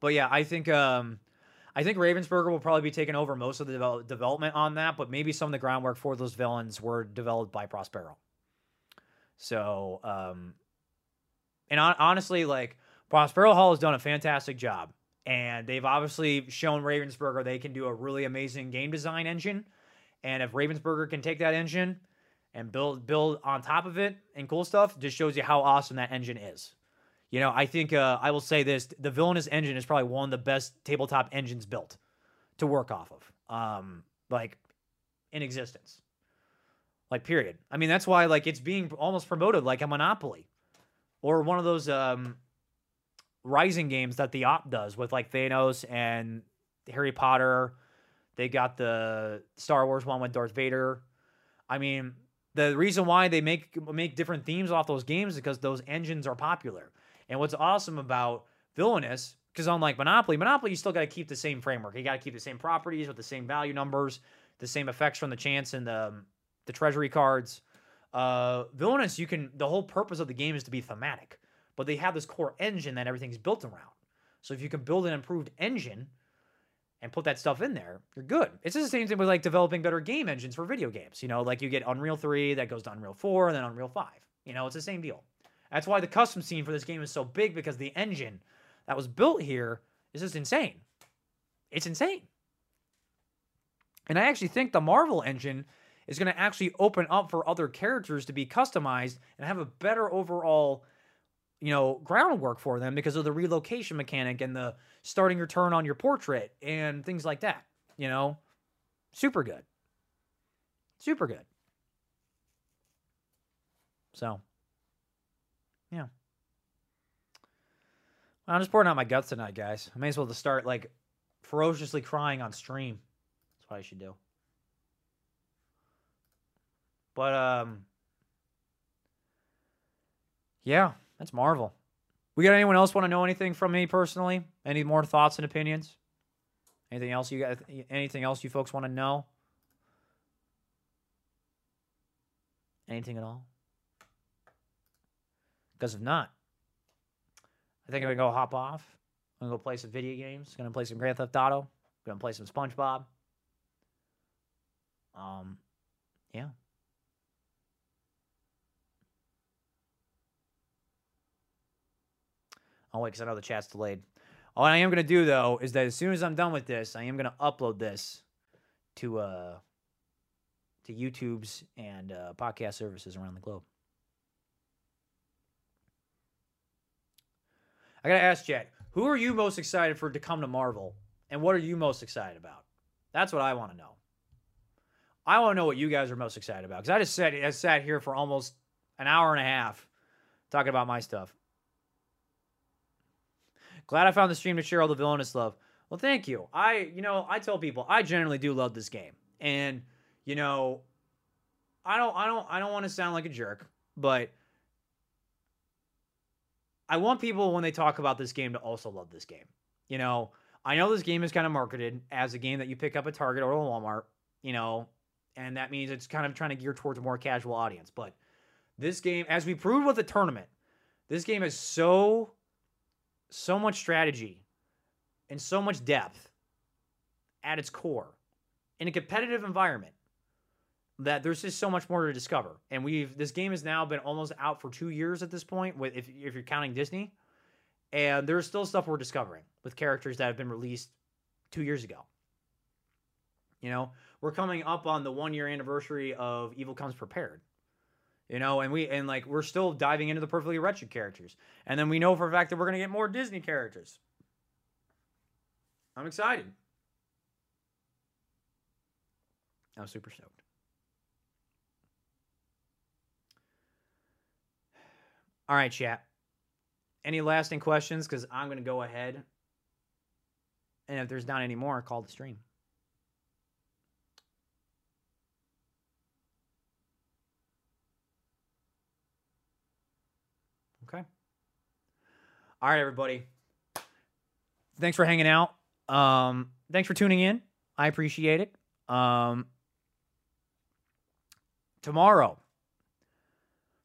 But yeah, I think um, I think Ravensburger will probably be taking over most of the devel- development on that, but maybe some of the groundwork for those villains were developed by Prospero. So, um, and on- honestly, like Prospero Hall has done a fantastic job, and they've obviously shown Ravensburger they can do a really amazing game design engine. And if Ravensburger can take that engine and build build on top of it and cool stuff, just shows you how awesome that engine is. You know, I think uh, I will say this: the Villainous engine is probably one of the best tabletop engines built to work off of, um, like in existence. Like, period. I mean, that's why like it's being almost promoted like a monopoly, or one of those um, Rising games that the op does with like Thanos and Harry Potter. They got the Star Wars one with Darth Vader. I mean, the reason why they make make different themes off those games is because those engines are popular. And what's awesome about Villainous, because unlike Monopoly, Monopoly you still got to keep the same framework. You got to keep the same properties with the same value numbers, the same effects from the chance and the the treasury cards. Uh, Villainous, you can the whole purpose of the game is to be thematic, but they have this core engine that everything's built around. So if you can build an improved engine and put that stuff in there, you're good. It's just the same thing with like developing better game engines for video games. You know, like you get Unreal 3 that goes to Unreal 4 and then Unreal 5. You know, it's the same deal. That's why the custom scene for this game is so big because the engine that was built here is just insane. It's insane. And I actually think the Marvel engine is going to actually open up for other characters to be customized and have a better overall, you know, groundwork for them because of the relocation mechanic and the starting your turn on your portrait and things like that. You know, super good. Super good. So, yeah. I'm just pouring out my guts tonight, guys. I may as well just start like ferociously crying on stream. That's what I should do. But um Yeah, that's Marvel. We got anyone else want to know anything from me personally? Any more thoughts and opinions? Anything else you got anything else you folks want to know? Anything at all? Because if not, I think I'm gonna go hop off. I'm gonna go play some video games. Gonna play some Grand Theft Auto. Gonna play some SpongeBob. Um, yeah. Oh wait, because I know the chat's delayed. All I am gonna do though is that as soon as I'm done with this, I am gonna upload this to uh to YouTube's and uh, podcast services around the globe. I gotta ask Jack, who are you most excited for to come to Marvel, and what are you most excited about? That's what I want to know. I want to know what you guys are most excited about because I just sat I sat here for almost an hour and a half talking about my stuff. Glad I found the stream to share all the villainous love. Well, thank you. I, you know, I tell people I generally do love this game, and you know, I don't, I don't, I don't want to sound like a jerk, but I want people when they talk about this game to also love this game. You know, I know this game is kind of marketed as a game that you pick up at Target or Walmart, you know, and that means it's kind of trying to gear towards a more casual audience. But this game, as we proved with the tournament, this game is so, so much strategy and so much depth at its core in a competitive environment that there's just so much more to discover. And we've this game has now been almost out for two years at this point, with if if you're counting Disney, and there's still stuff we're discovering with characters that have been released two years ago. You know, we're coming up on the one year anniversary of Evil Comes Prepared. You know, and we and like we're still diving into the perfectly wretched characters, and then we know for a fact that we're gonna get more Disney characters. I'm excited. I'm super stoked. All right, chat. Any lasting questions? Because I'm going to go ahead. And if there's not any more, call the stream. All right, everybody. Thanks for hanging out. Um, thanks for tuning in. I appreciate it. Um, tomorrow,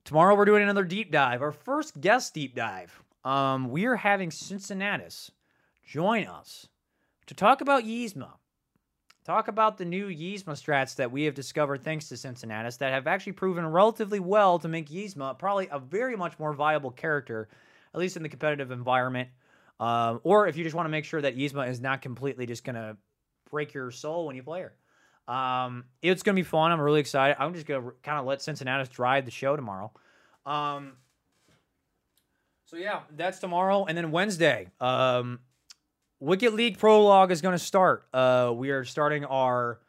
tomorrow we're doing another deep dive. Our first guest deep dive. Um, we are having Cincinnatus join us to talk about Yzma. Talk about the new Yzma strats that we have discovered thanks to Cincinnatus that have actually proven relatively well to make Yzma probably a very much more viable character, at least in the competitive environment. Um, or if you just want to make sure that Yzma is not completely just going to break your soul when you play her. Um, it's going to be fun. I'm really excited. I'm just going to kind of let Cincinnatus drive the show tomorrow. Um, so yeah, that's tomorrow. And then Wednesday, um, Wicked League prologue is going to start. Uh, we are starting our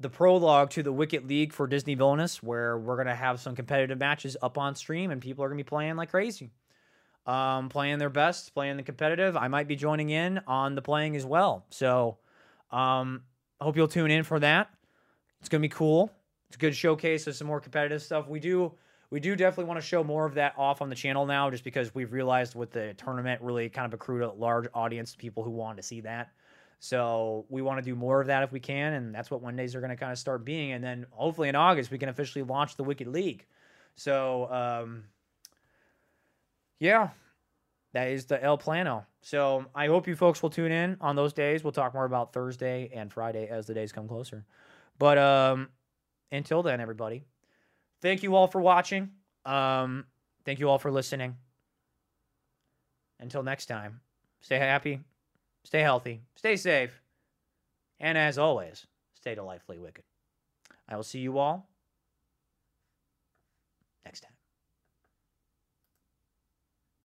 the prologue to the Wicked League for Disney Villainous, where we're going to have some competitive matches up on stream, and people are going to be playing like crazy, um, playing their best, playing the competitive. I might be joining in on the playing as well. So, um, I hope you'll tune in for that. It's to be cool. It's a good showcase of some more competitive stuff. We do we do definitely want to show more of that off on the channel now, just because we've realized with the tournament really kind of accrued a large audience of people who want to see that. So we want to do more of that if we can, and that's what Wednesdays are going to kind of start being. And then hopefully in August we can officially launch the Wicked League. So um, yeah, that is the El Plano. So I hope you folks will tune in on those days. We'll talk more about Thursday and Friday as the days come closer. But um, until then, everybody thank you all for watching. Um, thank you all for listening. Until next time, stay happy, stay healthy, stay safe, and as always, stay delightfully wicked. I will see you all next time.